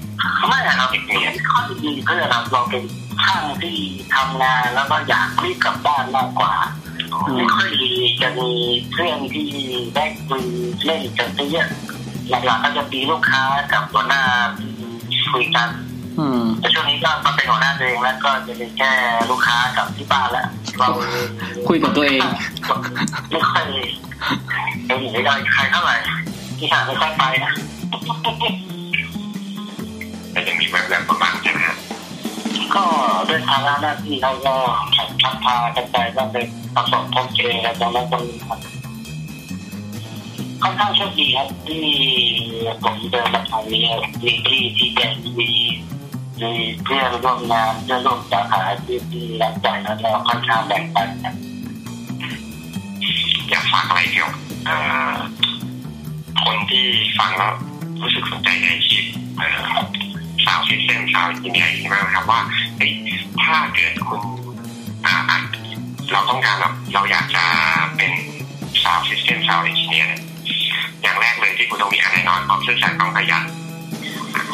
ไม่นะครับเนี่ยข้อดีก็คือเราเราเป็นช่างที่ทำงานแล้วก็อยากรีบกลับบ้านมากกว่าไม่ค่อยดีจะมีเพื่อนที่ได้คุยเล่นกันเยอะหลักๆก็จะมีลูกค้ากับหัวหน้าคุยกัน แต่ช่วงนี้ก็มาเป็นหัวหน้าตัวเองแล้วก็จะเป็นแค่ลูกค้ากับที่บ้านแล้วเราคุยกับตัวเองไม่ค่อยเห็นไม่ได้ใครเท่าไหร่ที่หาไม่ค่อยไปนะแต่ยังมีแบบแบบประมาณใช่ไหมฮะก็ด้วยภาระหน้าที่เราก็ชักพากันไปก็ไปประสบพบเจอกันตรงนั้นตรงนี้ครับค่อนข้างโชคดีครับที่ผมเดินมาทางนี้ครับมีที่ที่แกมี มีเพื่อนร่วมงานเพื่อนร่วมสาขาที่ที่รักใจแล้วเราค่อนข้างแบ่งปันกันอยากฝากอะไรเกี่ยวกับคนที่ฟังแล้วรู้สึกสนใจในชีวิตsound system sound engineer ใช่ไหมครับว่าเฮ้ยถ้าเกิดคุณอาเราต้องการแบบเราอยากจะเป็น sound system sound engineer เนี่ยอย่างแรกเลยที่คุณต้องมีอะไรแน่นอนความซื่อสัตย์ต้องขยัน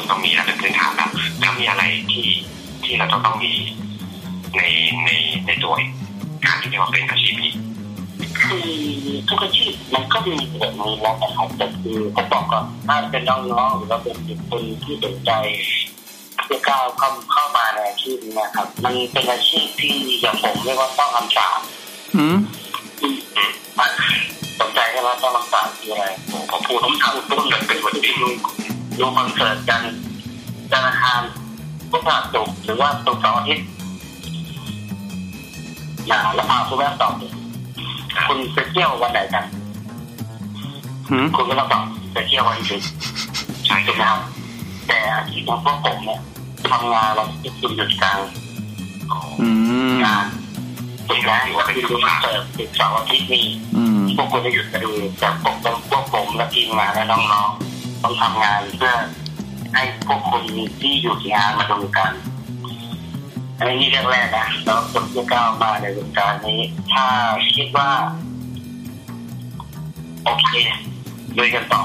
ต้องมีแล้วเป็นพื้นฐานแล้วแล้วมีอะไรที่ที่เราจะต้องมีในในในตัวการที่จะมาเป็นอาชีพนี้คือทุกอาชีพมันก็มีแบบนี้แล้วนะครับแต่คือเขาบอกก่อนถ้าเป็นน้องๆหรือว่าเป็นเด็กคนที่สนใจจะก้าวเข้าเข้ามาในอาชีพนี้นะครับ มันเป็นอาชีพที่อย่างผมเรียกว่าต้องคำสามอืมสนใจใช่ไหมต้องคำสามคืออะไรผมขอพูดต้องทำต้นแบบเป็นวันที่ ดูดูคอนเสิร์ตกันธนาคารพุทธศุกร์หรือว่าศุกร์เสาร์อาทิตย์นะแล้วพาคุณแม่ตอบเลยคุณไปเที่ยววันไหนกันอืมคุณก็ต้องตอบไปเที่ยววันหยุดใช่ถูกไหมครับแต่อาชีพของพวกผมเนี่ยทำงานวันที่คุณหยุดกลางอืมงานถูกไหมว่าคือดูคอนเสิร์ตติดเสาร์อาทิตย์มีอืมพวกคุณจะหยุดมาดูแต่พวกผมพวกผมและทีมงานและน้องๆ ต้องทำงานเพื่อให้พวกคนที่อยู่ที่งานมาดูกันอันนี้เรื่องแรกนะแล้วคนที่ก้าวมาในวงการนี้ ถ้าคิดว่า โอเคลุยกันต่อ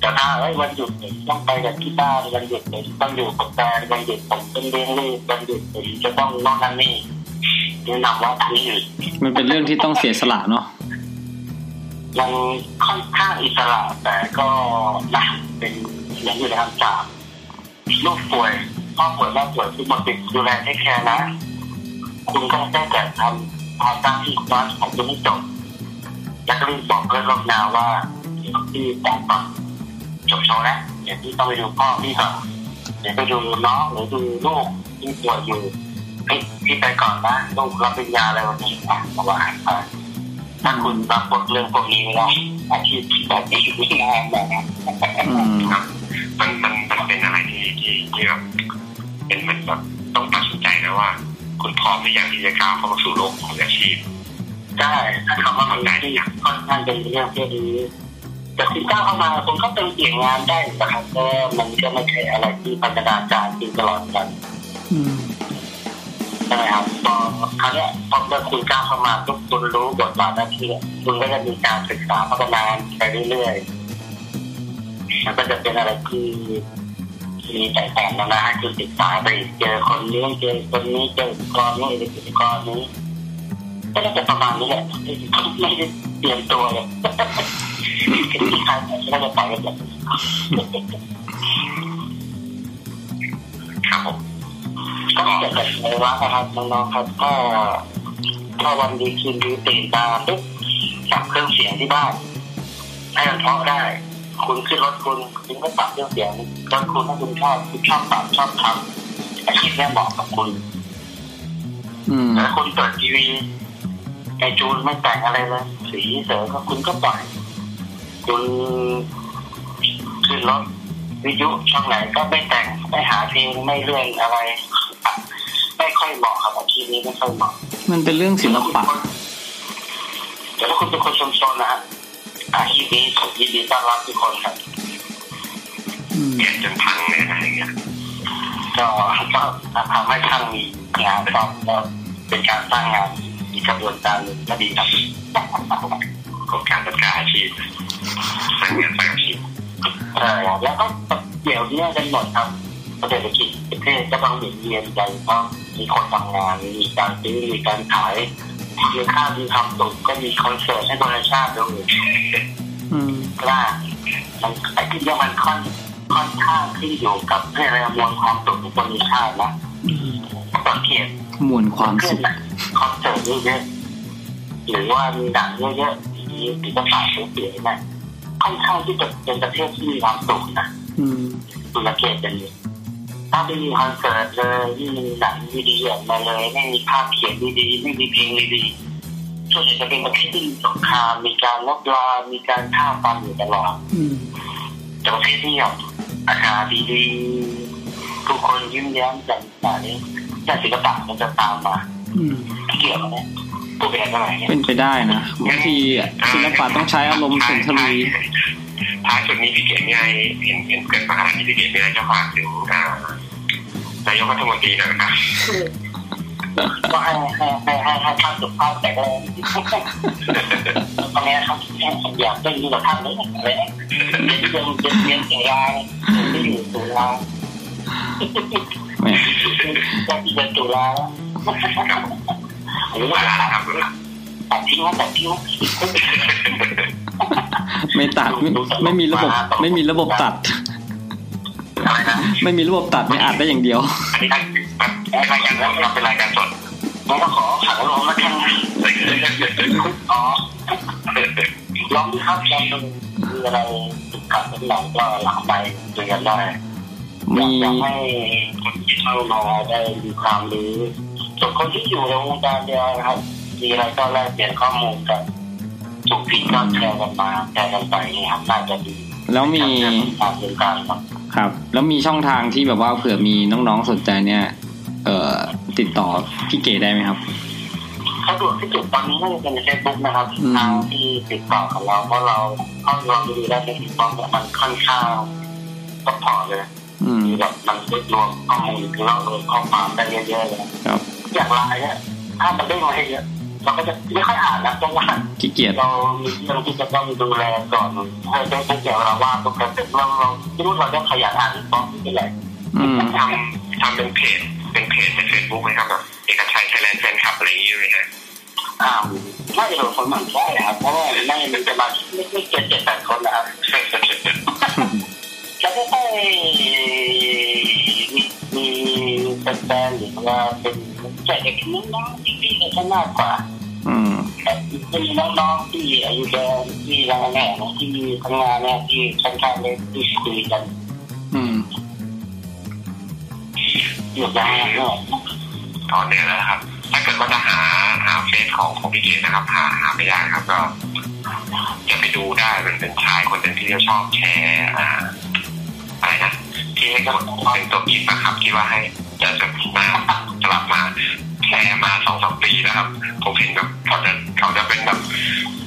แต่ถ้าเอ้ยวันหยุดเนี่ยต้องไปกับที่บ้านวันหยุดเนี่ยต้องอยู่กับแฟนวันหยุดผมต้องเลี้ยงลูกวันหยุดผมจะต้องนอนนั่นนี่แนะนำว่าที่อื่มันเป็นเรื่องที่ต้องเสียสละเนาะ มันค่อนข้างอิสระ แต่ก็นะเป็นอย่างอยู่ในคำสาปลูกป่วยพ่อป่วยแม่ป่วยทุกคนติดดูแลให้แคร์นะ คุณก็ได้แต่ทำทำตาที่คลาสของคุณให้จบแล้วก็รีบบอกเพื่อนร่วมงานว่าเดี๋ยวพี่แต่งก่อนจบโชว์แล้วเดี๋ยวพี่ต้องไปดูพ่อพี่ก่อนเดี๋ยวไปดูน้องหรือดูลูกที่ป่วยอยู่พี่ไปก่อนนะลูกรับปริญญาอะไรวันนี้อะประมาณนั้น ถ้าคุณรับบทเรื่องพวกนี้ไม่ได้อาชีพแบบนี้ไม่งานแบบนั้นอืมครับมันมันมันเป็นอะไรที่ที่ที่แบบเป็นเหมือนแบบต้องตัดสินใจนะว่า คุณพร้อมหรือยังที่จะก้าวเข้ามาสู่โลกของอาชีพใช่ถ้าคำว่ามันได้ที่ค่อนข้างเป็นเรื่องที่ดีแต่คุณก้าวเข้ามาคุณก็เป็นเปลี่ยนงานได้นะครับก็มันก็ไม่ใช่อะไรที่พัฒนาการที่ตลอดกันอืมใช่ไหมครับพอครั้งนี้ยพอเมื่อคุณก้าวเข้ามาทุกคุณรู้บทบาทหน้าที่คุณก็จะมีการศึกษาพัฒนาไปเรื่อยๆมันก็จะเป็นอะไรที่มีแตกต่างนนะให้คุณศึกษาไปเจอคนนี้เจอคนนี้เจออุปกรณ์นี้เจออุปกรณ์นี้ก็น่าจะประมาณนี้แหละไม่ได้เตรียมตัวเลยที่ใครก็จะไปกันแบบ ก็จะเกิดในว่านะครับน้องๆครับถ้าถ้าวันดีคืนดีตื่นมาปุ๊บปรับเครื่องเสียงที่บ้าน ให้มันเพราะได้ คุณขึ้นรถคุณคุณก็ปรับเครื่องเสียงรถคุณถ้าคุณชอบคุณชอบปรับชอบทำอาชีพนี้เหมาะกับคุณแล้วคุณเปิดทีวีไอจูนไม่แต่งอะไรเลยสีเสือก็คุณก็ปล่อยคุณขึ้นรถวิทยุช่องไหนก็ไม่แต่งไม่หาเพลงไม่เลื่อนอะไร ไม่ค่อยเหมาะครับอาชีพนี้ไม่ค่อยเหมาะ มันเป็นเรื่องศิลปะแต่ถ้าคุณเป็นคนชมชนนะฮะอาชีพนี้ผมยินดีต้อนรับทุกคนครับอืมเปลี่ยนจนพังเลยอะไรอย่างเงี้ยก็ก็ทำให้ท่านมีงานก็ก็เป็นการสร้างงานอีกกระบวนการหนึ่งก็ดีครับโครงการจัดการอาชีพสร้างงานสร้างอาชีพใช่ครับแล้วก็เดี๋ยวเนี้กันหมดครับ เศรษฐกิจประเทศก็ต้องหมุนเวียนกันเพราะมีคนทำงานมีการซื้อมีการขายมีค่ามีทำตุกก็มีคอนเสิร์ตให้บริชาติด้วยกล้ามันไอ้ที่เรียกมันค่อนค่อนข้างขึ้นอยู่กับเรื่องมวลความสุขของคนมีชาตินะสังเกตมวลความสุขคอนเสิร์ตเยอะๆหรือว่ามีหนังเยอะๆมีศิลปะสวยๆนะค่อนข้างที่จะเป็นประเทศที่มีความสุขนะอืมคุณสังเกตกันอยู่ ถ้าไม่มีคอนเสิร์ตเลยไม่มีหนังดีๆออกมาเลยไม่มีภาพเขียนดีๆไม่มีเพลงดีๆส่วนใหญ่จะเป็นประเทศที่มีสงครามมีการลบลามีการฆ่าฟันอยู่ตลอดอืมแต่ประเทศที่แบบอากาศดีๆทุกคนยิ้มแย้มแจ่มใสแต่ศิลปะมันจะตามมาอืมเกี่ยวกับเนี่ยผู้เป็นอะไรเนี่ยเป็นไปได้นะบางทีศิลปะต้องใช้อารมณ์สุนทรีย์ท้ายสุดนี้พี่เก๋มีอะไรเห็นเห็นเกิดปัญหาที่พี่เก๋มีอะไรจะฝากถึงอ่า นายกรัฐมนตรีหน่อยนะครับก็ให้ให้ให้ให้ให้ท่านสุภาพแต่ก็ตอนนี้ครับผมอยากได้ยินกับท่านเลยอะไรเนี่ยเรียนเรียนเรียนเรียนตุลาที่อยู่ตุลาแหมได้ที่เรียนตุลาหรือเวว่าลานะครับตัดทิ้งว่าตัดทิ้งไม่ตัดไม่ไม่มีระบบ ไม่มีระบบตัดอะ ไไม่มีระบบตัดไม่อัดได้อย่างเดียว อันนี้แบบรายการเราเราเป็นรายการสดผมก็ขอขังลงแล้วกันนะอ๋อลองดูครับลองดูมีอะไรขัดเป็นหลังก็หลังไปคุยกันได้มีอยากให้คนที่เข้ามาได้มีความรู้ส่วนคนที่อยู่ในวงการเดียวนะครับ มีอะไรก็แลกเปลี่ยนข้อมูลกันถูกผิดก็แชร์กันมาแชร์กันไปนี่ครับน่าจะดีแล้วมีตามวงการครับ ครับ แล้วมีช่องทางที่แบบว่าเผื่อมีน้องๆสนใจเนี่ย เอ่อติดต่อพี่เก๋ได้ไหมครับสะดวกที่สุดตอนนี้น่าจะเป็นในเฟซบุ๊กนะครับอืมทางที่ติดต่อกับเราเพราะเราเข้าลองดูได้ในติดต่อเนี่ยมันค่อนข้าง support เลยอืมมีแบบมันรวบรวมข้อมูลคือเรารวมข้อความได้เยอะๆเลยครับอย่างไลน์เนี่ยถ้ามันได้มาให้เยอะ เราก็จะไม่ค่อยอ่านนะเพราะว่าขี้เกียจเรามีเรื่องที่จะต้องดูแลก่อนให้ได้ทุกอย่างเราว่างตรงกันแต่เราเราคิดว่าเราได้ขยันอ่านหรือเปล่าไม่เป็นไรอืมทำทำเป็นเพจเป็นเพจในเฟซบุ๊กไหมครับแบบเอกชัย Thailand fanclub อะไรอย่างนี้เลยฮะอ่าน่าจะโดนคนหมั่นไส้นะครับเพราะว่าไม่มันจะมาไม่ไม่เกินเจ็ดแปดคนนะครับแล้วก็ได้มีมี แฟนๆหรือว่าเป็นแจกเด็กน้องๆที่ๆเนี่ยก็มากกว่า อืมแต่มีน้องๆที่อายุแก่ที่ทำงานที่ทำงานเนี่ยที่ค่อนข้างเลยที่คุยกัน อืมอยู่บ้านเนี่ยตอนเนี้ยนะครับ ถ้าเกิดว่าจะหาหาเฟซของของพี่เกดนะครับ หาหาไม่ยากครับก็จะไปดูได้มันเป็นชายคนหนึ่งที่เขาชอบแชร์อ่าอะ ไรนะที่ให้กดเป็นตัว gift นะครับที่ว่าให้จะจะมาสลับมาแชร์มาสองสามปีนะครับ ผมเห็นแบบเขาจะเขาจะเป็นแบบ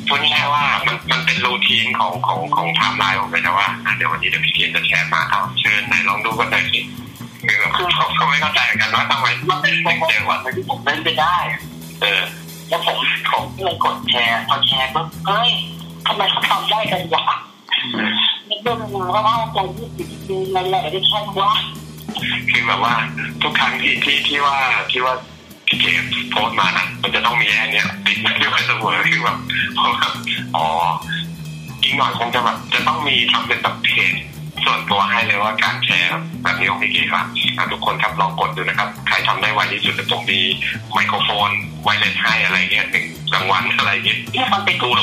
พูดง่ายว่ามันมันเป็น routine ของของของไทม์ไลน์ผมเลยนะว่าเดี๋ยววันนี้เดี๋ยวพี่เกดจะแชร์มาเอาเชิญไหนลองดูกันหน่อยสิคือแบบเขาไม่เข้าใจกันว่าทำไมมันเป็นไม่เจอวันที่ผมเล่นไปได้ เออ แล้วผมผมก็เลยกดแชร์พอแชร์ปุ๊บเฮ้ยทำไมเขาทำได้กันวะ นึกดูมาว่าว่าใจยี่สิบปีนั่นแหละได้แค่วะคือแบบว่าทุกครั้งที่ที่ที่ว่าที่ว่าพี่เกมโพสมานะมันจะต้องมีแอนเนี้ยติดมาด้วยเสมอคือแบบผมแบบอ๋ออีกหน่อยคงจะแบบจะต้องมีทำเป็นแบบเพจ ส่วนตัวให้เลยว่าการแชร์แบบนี้ของพี่เกมครับอะทุกคนครับลองกดดูนะครับ ใครทำได้ไวที่สุดจะผมมีไมโครโฟน ไวเลสให้อะไรเงี้ยหนึ่งรางวัลอะไรเงี้ยเนี่ยมันเป็นเกม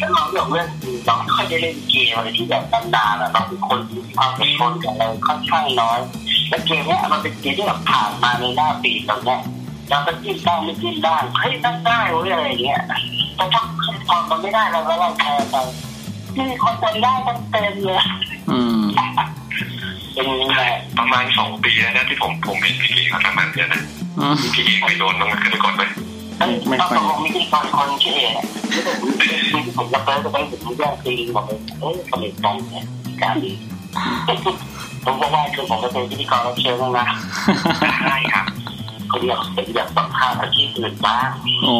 แล้วเราเรื่องเรื่องคือเราไม่ค่อยได้เล่นเกมอะไรที่แบบนานๆอะเราเป็นคนที่ความเป็นคนกับเราค่อนข้างน้อยแล้วเกมเนี้ยมันเป็นเกมที่แบบผ่านมาในหน้าปีเราเนี่ยเราก็จิ้มบ้างไม่จิ้มบ้างเฮ้ยนั่งได้เว้ยอะไรอย่างเงี้ยแต่ถ้าพอมันไม่ได้เราก็เราแชร์ไป นี่คนจำได้ตั้งเต็มเลยอืมเป็นยังไงประมาณสองปีแล้วนะที่ผมผมเห็นพี่เกมเขาทำแบบเนี้ยนะอืมพี่เกมเคยโดนต้องมาขึ้นไปกดไหมไม่ค่อยต้องมีที่คนคนที่เองที่ผมที่ผมจะเปิดจะไปถึงเรื่องตีบอกเลยเอ้ยผลิตกันเนี่ยการดีผมก็ว่าคือผมจะเป็นพิธีกรรับเชิญนะใช่ครับเขาอยากเป็นอยากสัมภาษณ์อาชีพอื่นบ้างอ๋อ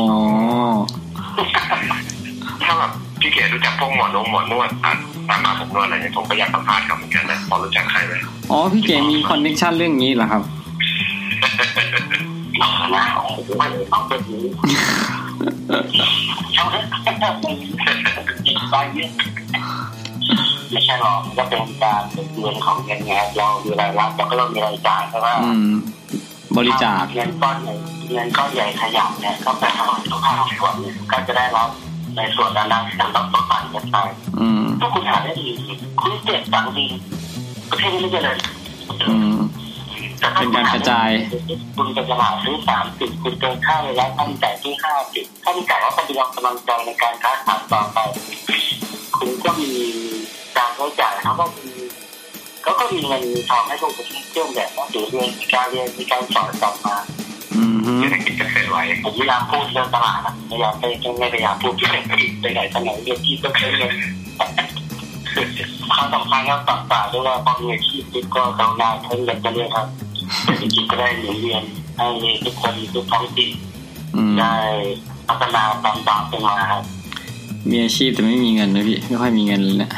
ถ้าแบบ พี่เก๋รู้จักพวกหมอนวดหมอนวดอะตามมาผมนวดอะไรเนี่ยผมก็อยากสัมภาษณ์เขาเหมือนกันนะพอรู้จักใครไหมอ๋อพี่เก๋มีคอนเนคชันเรื่องนี้เหรอครับหล่อนะโอ้โหต้องเป็นนี้เขาอีกไปเยอะไม่ใช่หรอกก็เป็นการเป็นเงินของเงินไงเรามีรายรับเราก็ต้องมีรายจ่ายใช่ไหมอืมบริจาคเงินก้อนใหญ่เงินก้อนใหญ่ขยับเนี่ยก็แปลว่าทุกภาคส่วนเนี่ยก็จะได้รับ ในส่วนนั้นๆที่ต้องลดผ่านกันไปอืมถ้าคุณหาได้ดีคุณเจ็บตังดีประเทศนี้ไม่เจริญอืมเป็นการกระจาย คุณจะตลาดซื้อสามสิบคุณเกินค่าเลยแล้วท่านจ่ายที่ห้าสิบท่านจ่ายว่าปฏิบัติกำลังใจในการค้าขายต่อไป คุณก็มีการใช้จ่ายเขาก็มีเขาก็มีเงินทองให้ลูกประเทศเชื่อมแบบว่าเดี๋ยวเรียนมีการเรียนมีการสอนกลับมาอืมฮึ เศรษฐกิจเกษตรไว้ผมพยายามพูดเรื่องตลาดนะพยายามไปไม่พยายามพูดที่เศรษฐกิจไปไหนไปไหนเรียนที่ก็ใช้เงินครั้งสำคัญก็ตัดต่าด้วยว่าพอมีอาชีพปุ๊บก็กรุณาเพิ่มเงินกันด้วยครับเศรษฐกิจก็ได้หมุนเวียนให้ทุกคนทุกท้องถิ่นอืมได้พัฒนาตามตามกันมาครับมีอาชีพแต่ไม่มีเงินนะพี่ไม่ค่อยมีเงินเลยเนี่ย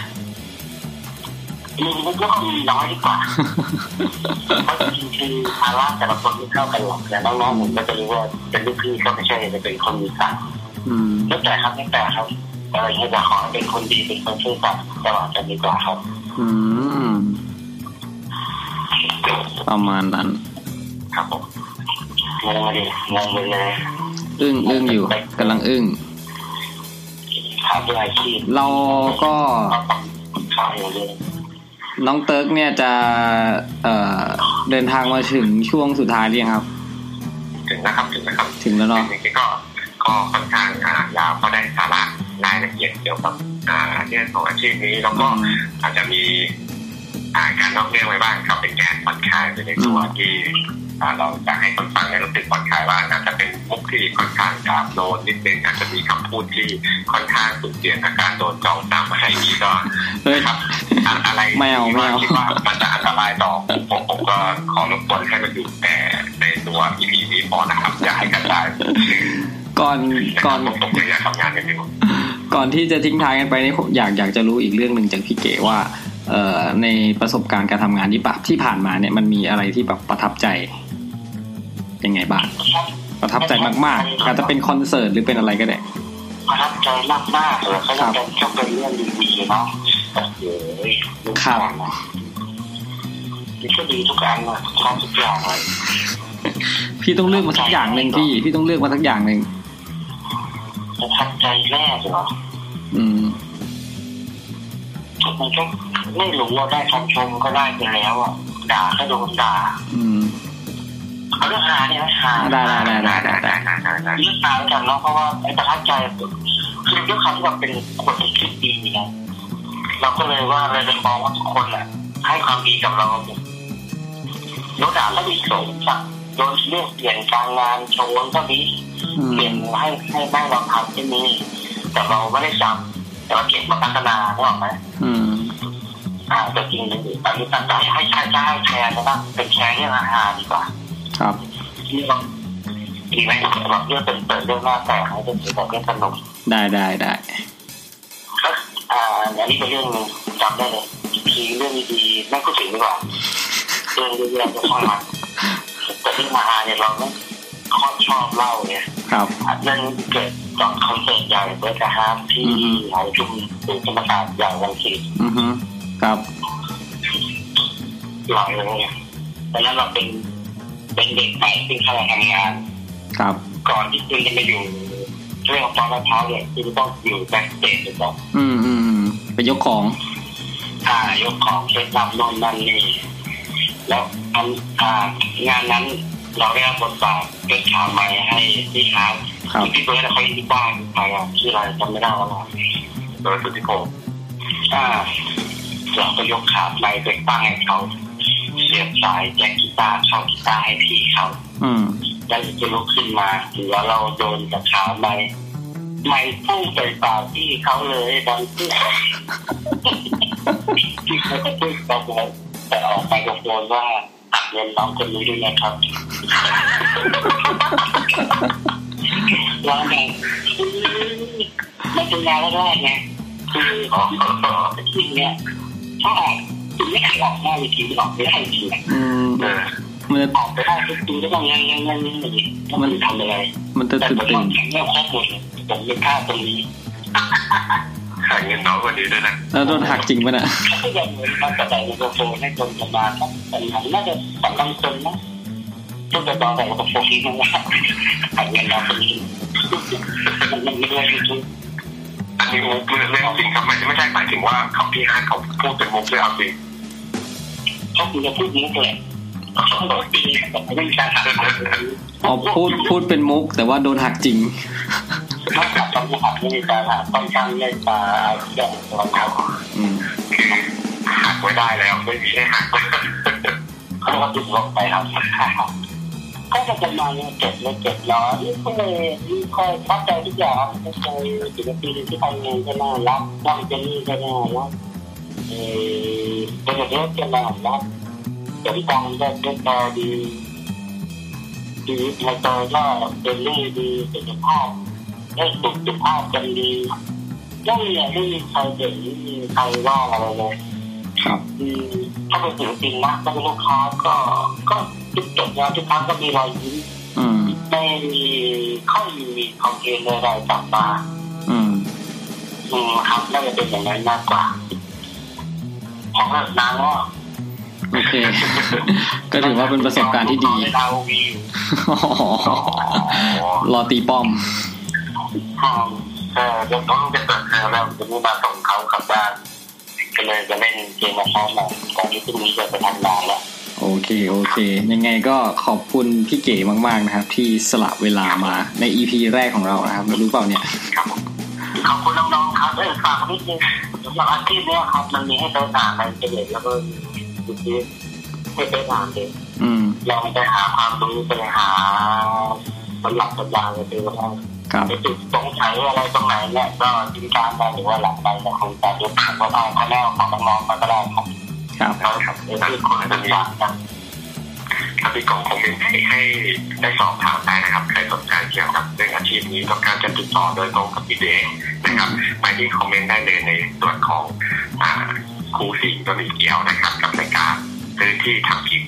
มีมันก็มีน้อยดีกว่าเพราะจริงๆคือภาระแต่ละคนไม่เท่ากันหรอกแต่น้องๆผมก็จะรู้ว่าเป็นลูกพี่ก็ไม่ใช่จะเป็นคนมีตังค์อืมไม่แต่ครับไม่แต่ครับอะไรเงี้ยแต่ขอให้เป็นคนดีเป็นคนซื่อสัตย์ตลอดกันดีกว่าครับ อืมประมาณนั้น ครับผมงงเลยงงเลยอึ้งอึ้งอยู่กำลังอึ้งหาด้วยอาชีพเราก็ น้องเติร์กเนี่ยจะเอ่อเดินทางมาถึงช่วงสุดท้ายหรือยังครับ ถึงนะครับถึงนะครับถึงแล้วเนาะจริงๆก็ก็ค่อนข้างอ่ายาวก็ได้สาระรายละเอียดเกี่ยวกับอ่าเรื่องของอาชีพนี้แล้วก็อาจจะมีอ่าการนอกเรื่องไว้บ้างครับเป็นการผ่อนคลายไปในตัวที่อ่า เราจะให้คนฟังเนี่ยรู้สึกผ่อนคลายบ้างอาจจะเป็นมุกที่ค่อนข้างจาบโดนนิดนึงอาจจะมีคำพูดที่ค่อนข้างสุดเสี่ยงกับการโดนจองจำอะไรนี้ก็เฮ้ยครับอะอะไรไม่เอาไม่เอาคิดว่ามันจะอันตรายต่อผมผมก็ขอรบกวนให้มันอยู่แต่ในตัว EP นี้พอนะครับอย่าให้กระจายก่อนก่อนผมผมเลยอยากทำงานกันอยู่ก่อนที่จะทิ้งท้ายกันไปนี่ผมอยากอยากจะรู้อีกเรื่องหนึ่งจากพี่เก๋ว่าเอ่อในประสบการณ์การทำงานที่ปะที่ผ่านมาเนี่ยมันมีอะไรที่แบบประทับใจ ยังไงบ้างประทับใจมากๆอาจจะเป็นคอนเสิร์ตหรือเป็นอะไรก็ได้ประทับใจมากมากๆเลยก็จะเป็นก็เป็นเรื่องดีๆเนาะโอ้โหครับมันก็ดีทุกอันเลยชอบทุกอย่างเลยพี่ต้องเลือกมาสักอย่างหนึ่งพี่พี่ต้องเลือกมาสักอย่างหนึ่งประทับใจแรกเหรออืมมันก็ไม่รู้ว่าได้คำชมก็ได้ไปแล้วอะด่าก็โดนด่า อืม เรื่องหาเนี่ยนะหาได้ได้ได้ได้ได้เรื่องหาแล้วกันเนาะเพราะว่าไอ้ประทับใจคือด้วยความที่เราเป็นคนที่คิดดีนะเราก็เลยว่าเลยเป็นมองว่าทุกคนอะ ให้ความดีกับเราหมดโดนด่าก็ดีสมสักโดนเรื่องเปลี่ยนการงานโชว์ก็ดีเปลี่ยนให้ให้แม่เราทำที่นี่แต่เราไม่ได้จำแต่เราเก็บมาพัฒนาได้หรอกไหมอืมอ่าแต่จริงๆตอนนี้ตั้งใจให้ใช้จะให้แชร์นะเป็นแชร์เรื่องอาหารดีกว่า ครับที่เราดีไหมแบบเรื่องเป็นเปิดเรื่องหน้าแตกให้เป็นแบบเรื่องสนุกได้ได้ได้ก็อ่าอันนี้เป็นเรื่องหนึงจำได้เลยทีเรื่องดีๆไม่พูดถึงดีกว่าเรื่องเรื่องๆจะช่างมันแต่เรื่องอาหารเนี่ยเราไม่ค่อยชอบเล่าเนี่ยครับเรื่องเกิดตอนคอนเสิร์ตใหญ่เบิร์ดฮาร์ที่อือฮึหอประชุมศูนย์ธรรมศาสตร์ใหญ่รังสิตอือฮึครับหลังเลยตอนนั้นเราเป็น เป็นเด็กใหม่ที่เข้ามาทำงาน ครับ ก่อนที่คุณจะมาอยู่เรื่องของตอนมะพร้าวเนี่ยคุณต้องอยู่แบ็คสเตจหรือเปล่าอืมอืมอืมไปยกของอ่ายกของเช็คลำโน่นนั่นนี่แล้วอันอ่างานนั้นเราได้รับบทบาทเป็นข่าวใหม่ให้พี่ครับครับพี่เบิร์ดเขาอยู่ที่บ้านใครอะชื่ออะไรจำไม่ได้แล้วนะโดยสุทธิพงศ์อ่าเราก็ยกขาไปไปตั้งให้เขา เสียบสายแจ็คกีตาร์เข้ากีตาร์ให้พี่เขาอืมแล้วจะลุกขึ้นมาหรือว่าเราโดนกับขาไม่ไม่พุ่งใส่ปากพี่เขาเลยดังที่ที่เขาก็พูดตะโกนแต่ออกไปตะโกนว่าตัดเงินน้องคนนี้ด้วยนะครับร้องแบบไม่เป็นงานแรกๆไงคือออกที่เนี้ยถ้า ออกคุณไม่ออกหน้าเวทีออกไม่ได้จริงๆอืมเออมันจะออกไปได้ทุกทีแล้วก็ยังยังยังยังอย่างนี้มันทำอะไรมันจะแต่ตื่นผมตื่ว่านแข็งแรงครบหมดเลยผมเป็นท่าตรงนี้หาเงินน้องคนนี้ด้วยนะแล้วโดนหักจริงปะเนี่ยเขาก็ยังเหมือนมาแต่ไมโครโฟนให้คนจะมาครับแต่ผมน่าจะสำคัญคนนะทุกแต่ตอนแต่ไมโครโฟนที่นั่นว่าหาเงินมาคนนี้มันมันไม่ได้จริง อันนี้มุกเรื่องจริงครับไม่ไม่ใช่หมายถึงว่าเขาพี่ฮาร์ดเขาพูดเป็นมุกเลยเอาจริงๆเขาคุณจะพูดมุกเลยเขาบอกจริงแต่ไม่มีการถามอ๋อพูดพูดเป็นมุก แต่ว่าโดนหักจริงนอกจากต้องถามไม่มีการถามค่อนข้างเล่นตาอย่างรองเท้าอืมคือหักไว้ได้แล้วไม่มีให้หักเขาก็ติดลบไปครับ ก็จะประมาณเจ็ดเลยเจ็ดร้อยก็เลยคอยพักใจทุกอย่างไม่เคยศิลปินที่ทำงานก็น่ารักน้องเจนนี่ก็น่ารักเออเป็นเรื่องก็น่ารักสมตังก็เป็นตาดีชีวิตในตัวก็เป็นเรื่องดีสุขภาพได้สุขภาพกันดีไม่มีไม่มีใครเด่นไม่มีใครว่าอะไรเลย ครับอืมถ้าเป็นศิลปินนะถ้าเป็นลูกค้าก็ก็ทุกจบงานทุกครั้งก็มีรอยยิ้มอืมไม่มีค่อยมีคอมเพลนอะไรกลับมาอืมอืมครับน่าจะเป็นอย่างนั้นมากกว่าพอเลิกนานแล้วโอเค ก็ถือว่าเป็นประสบการณ์ที่ดีเราวีอยู่รอตีป้อมอืมเออเดี๋ยวเขาจะเปิดเทอมแล้วจะมีมาส่งเขากลับบ้าน ก็เลยจะเล่นเกมมาพร้อมมาก่อนที่พรุ่งนี้จะไปทำงานแล้วโอเค โอเค ยังไงก็ขอบคุณพี่เก๋มาก ๆ นะครับ ที่สละเวลามาใน EP แรกของเรานะครับ รู้เปล่าเนี่ยครับผมขอบคุณน้องๆครับเออฝากนิดนึงสำหรับอาชีพเนี้ยครับ มันมีให้เดินอ่านในอินเทอร์เน็ตแล้วก็ดูที่ให้เดินอ่านเองอืมลองไปหาความรู้ไปหาสำหรับสัญญาเลยคือว่าครับจุดสงสัยอะไรตรงไหนเนี่ยก็ทิ้งการได้หรือว่าหลังไปจะคุยกันยกถามก็เอาคะแนนของน้องๆมาก็ได้ครับครับแล้วครับเดี๋ยวที่คนจะมีกันถ้าพี่กองคอมเมนต์ให้ให้ได้สอบถามได้นะครับใครสนใจเกี่ยวกับเรื่องอาชีพนี้ต้องการจะติดต่อโดยตรงกับพี่เดงนะครับไปที่คอมเมนต์ได้เลยในส่วนของอ่าครูสีก็มีเกี่ยวนะครับ กับรายการพื้นที่ทำกิน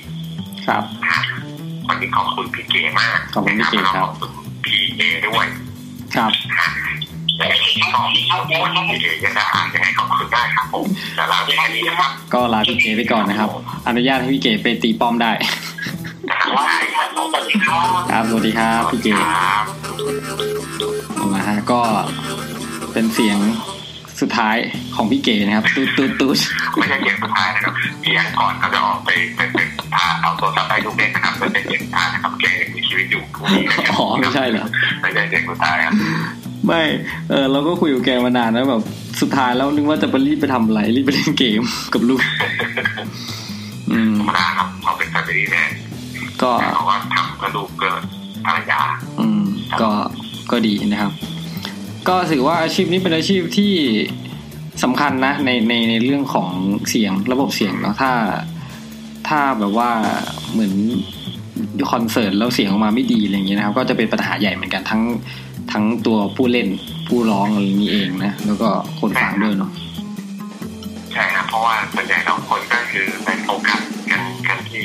ครับนะวันนี้ขอบคุณพี่เก๋มากขอบคุณพี่เก๋ครับแล้วก็ขอบคุณพี่เอด้วย ครับนะและก็พี่เอยังได้อ่านยังไงขอบคุณได้ครับผมแต่ลาไปแค่นี้นะครับ ก็ลาพี่เก๋ไปก่อนนะครับ อนุญาตให้พี่เก๋ไปตีป้อมได้ได้ครับสวัสดีครับครับสวัสดีครับพี่เก๋ครับนะฮะก็เป็นเสียง สุดท้ายของพี่เก๋นะครับตูดตูดตูดไม่ใช่เสียงสุดท้ายนะครับเสียงก่อนเขาจะออกไปเป็นเป็นพาเอาโทรศัพท์ไปลูกเล่นนะครับไม่ใช่เสียงสุดท้ายนะครับแกยังมีชีวิตอยู่พรุ่งนี้นะครับอ๋อไม่ใช่เหรอไม่ใช่เสียงสุดท้ายครับไม่เออเราก็คุยกับแกมานานแล้วแบบสุดท้ายแล้วนึกว่าจะไปรีบไปทำอะไรรีบไปเล่นเกมกับลูกอืมธรรมดาครับเขาเป็นแฟมิลี่แมนก็แต่เขาว่าทำเพื่อลูกเกิดภรรยาอืมก็ก็ดีนะครับ ก็ถือว่าอาชีพนี้เป็นอาชีพที่สำคัญนะในในในเรื่องของเสียงระบบเสียงเนาะถ้า ถ้าแบบว่าเหมือนคอนเสิร์ตแล้วเสียงออกมาไม่ดีอะไรอย่างเงี้ยนะครับ ก็จะเป็นปัญหาใหญ่เหมือนกันทั้งทั้งตัวผู้เล่นผู้ร้องอะไรนี้เองนะแล้วก็คนฟังด้วยเนาะใช่ครับเพราะว่าส่วนใหญ่แล้วคนก็คือไปโฟกัสกันกันที่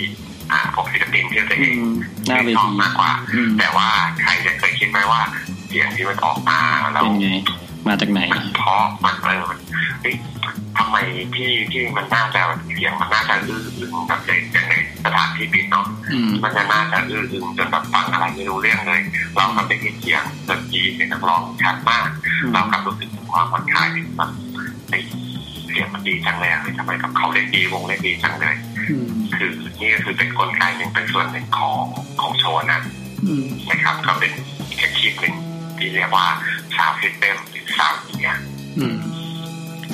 อ่าพวกศิลปินที่ตัวเองหน้าเวชอทีบมากกว่าอืมแต่ว่าใครจะเคยคิดไหมว่าเสียงที่มันออกมาแล้วเป็นไง มาจากไหนมันเพราะมันเออมันเฮ้ยทำไมที่ที่มันน่าจะเสียงมันน่าจะอื้ออึงแบบในอย่างในสถานที่ปิดเนาะอืมมันจะน่าจะอื้ออึงจนแบบฟังอะไรไม่รู้เรื่องเลย เรากับได้ยินเสียงดนตรีเสียงนักร้องชัดมาก เรากับรู้สึกถึงความผ่อนคลายแบบเฮ้ยเสียงมันดีจังเลยอะเฮ้ยทำไมกับเขาเล่นดีวงเล่นดีจังเลยอืมคือนี่ก็คือเป็นกลไกหนึ่งเป็นส่วนหนึ่งของของโชว์นั้นอืมนะครับก็เป็นอีกอาชีพหนึ่ง ที่เรียกว่าซาวซิสเต็มหรือซาวเนียอืม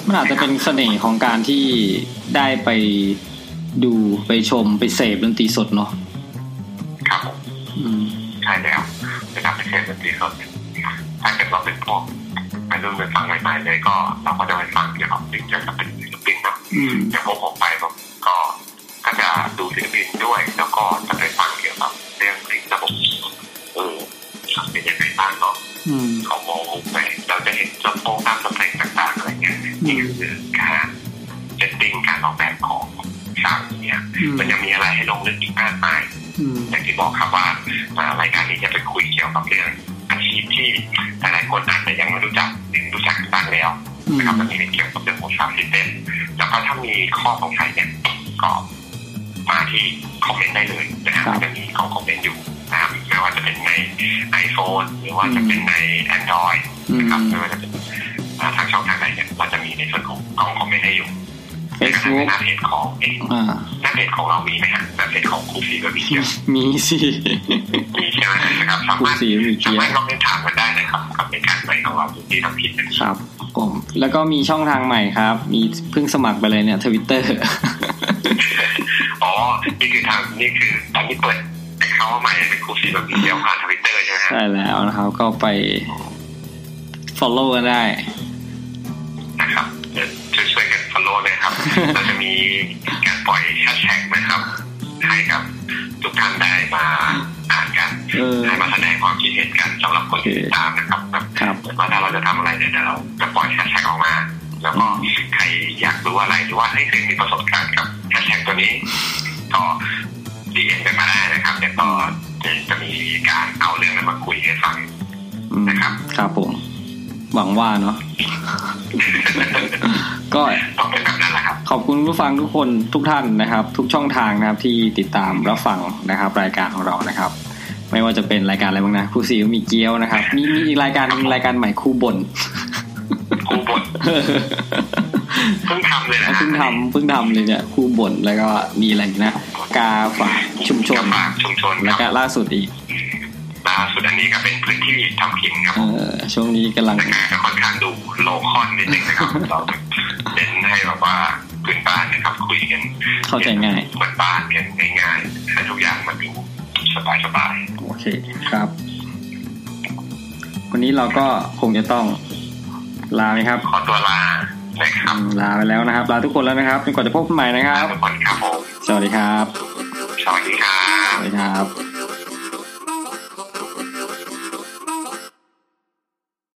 มันอาจจะเป็นเสน่ห์ของการที่ได้ไปดูไปชมไปเสพดนตรีสดเนาะครับผมอืมใช่แล้วนะครับเป็นเช่นดนตรีสดถ้าเกิดเราเป็นพวกไปรุ่นไปฟังใหม่ๆเลยก็ เราก็จะไปฟังเกี่ยวกับสิ่งเกี่ยวกับเป็นศิลปินเนาะอืมอย่างพวกผมไปผมก็ก็จะดูศิลปินด้วย แล้วก็จะไปฟังางเนาะอืมเขามองไปเราจะเห็นลำโพงตามสเปคต่างๆอะไรเงี้ยนี่คือการ setting การออกแบบของสาวเนี่ยอืมมันยังมีอะไรให้ลงลึกอีกมากมายอืมอย่างที่บอกครับว่าอ่ารายการนี้จะไปคุยเกี่ยวกับเรื่องอาชีพที่หลายๆคนอาจจะยังไม่รู้จักหรือรู้จักบ้างแล้วอืมนะครับมันมีเกี่ยวกับเรื่องของ sound system แล้วก็ถ้ามีข้อสงสัยเนี่ยก็ มาที่คอมเมนต์ได้เลยนะครับครับจะมีข้อคอมเมนต์อยู่นะครับไม่ว่าจะเป็นใน iPhone หรือว่าจะเป็นใน Android อืมนะครับไม่ว่าจะเป็นอ่าทางช่องทางไหนเนี่ยเราจะมีในส่วนของกล่องคอมเมนต์ให้อยู่ Facebook หน้าเพจของเองอ่าหน้าเพจของเรามีไหมฮะหน้าเพจของครูฟีก็มีเยอะมีสิมีใช่ไหมนะครับสาครูมารถสีมีเกีสายร์มารถคอมเมนต์ถามกันได้นะครับกับในการไปของเราที่ทำผิดนะครับครับผมแล้วก็มีช่องทางใหม่ครับ มีเพิ่งสมัครไปเลยเนี่ยทวิตเตอร์ อ๋อนี่คือทางนี่คือตอนนี้เปิดเขาใหม่เป็นครูฟีแบบมีเดียวผ่านทวิตเตอร์ใช่ไหมฮะใช่แล้วนะครับก็ไป follow กันได้นะครับเดี๋ยวช่วยๆกัน follow เลยครับเราจะมีการปล่อยแฮชแท็กนะครับให้กับทุกท่านได้มาอ่านกันเออได้มาแสดงความคิดเห็นกันสำหรับคนที่ติดตามนะครับแบบครับว่าถ้าเราจะทำอะไรเนี่ยเดี๋ยวเราจะปล่อยแฮชแท็กออกมา แล้วก็ใครอยากรู้อะไรหรือว่าให้เคยมีประสบการณ์กับแฮชแท็กตัวนี้ก็ดีเอ็นกันมาได้นะครับเดี๋ยวก็จะมีการเอาเรื่องนั้นมาคุยให้ฟังอืมนะครับ ครับผม หวังว่าเนาะก็ต้องเป็นแบบนั้นแหละครับขอบคุณผู้ฟังทุกคนทุกท่านนะครับ ทุกช่องทางนะครับที่ติดตามรับฟังนะครับ รายการของเรานะครับ ไม่ว่าจะเป็นรายการอะไรบ้างนะครูซีมีเกี๊ยวนะครับ มีมีอีกรายการหนึงรายการใหม่ครูบ่นครูบท เพิ่งทำเลยนะฮะเพิ่งทำเพิ่งทำเลยเนี่ยครูบ่นแล้วก็มีอะไรอีกนะกาฝากชุมชนกาฝากชุมชนแล้วคก็รับล่าสุดอีกล่าสุดอันนี้ก็เป็นพื้นที่ทำกินครับเออช่วงนี้กำลังแต่งานก็ค่อนข้างดูโลคอนนิดนึงนะครับเราเน้นให้แบบว่าพื้นบ้านนะครับคุยกันเข้าใจง่ายเหมือนบ้านกันง่ายๆให้ทุกอย่างมันดูสบายๆโอเคครับ วันนี้เราก็คงจะต้อง ลาไหมครับ ขอตัวลานะครับลาไปแล้วนะครับ ลาทุกคนแล้วนะครับจนกว่าจะพบกันใหม่นะครับทุกคนครับผมสวัสดีครับ สวัสดีครับสวัสดีครับ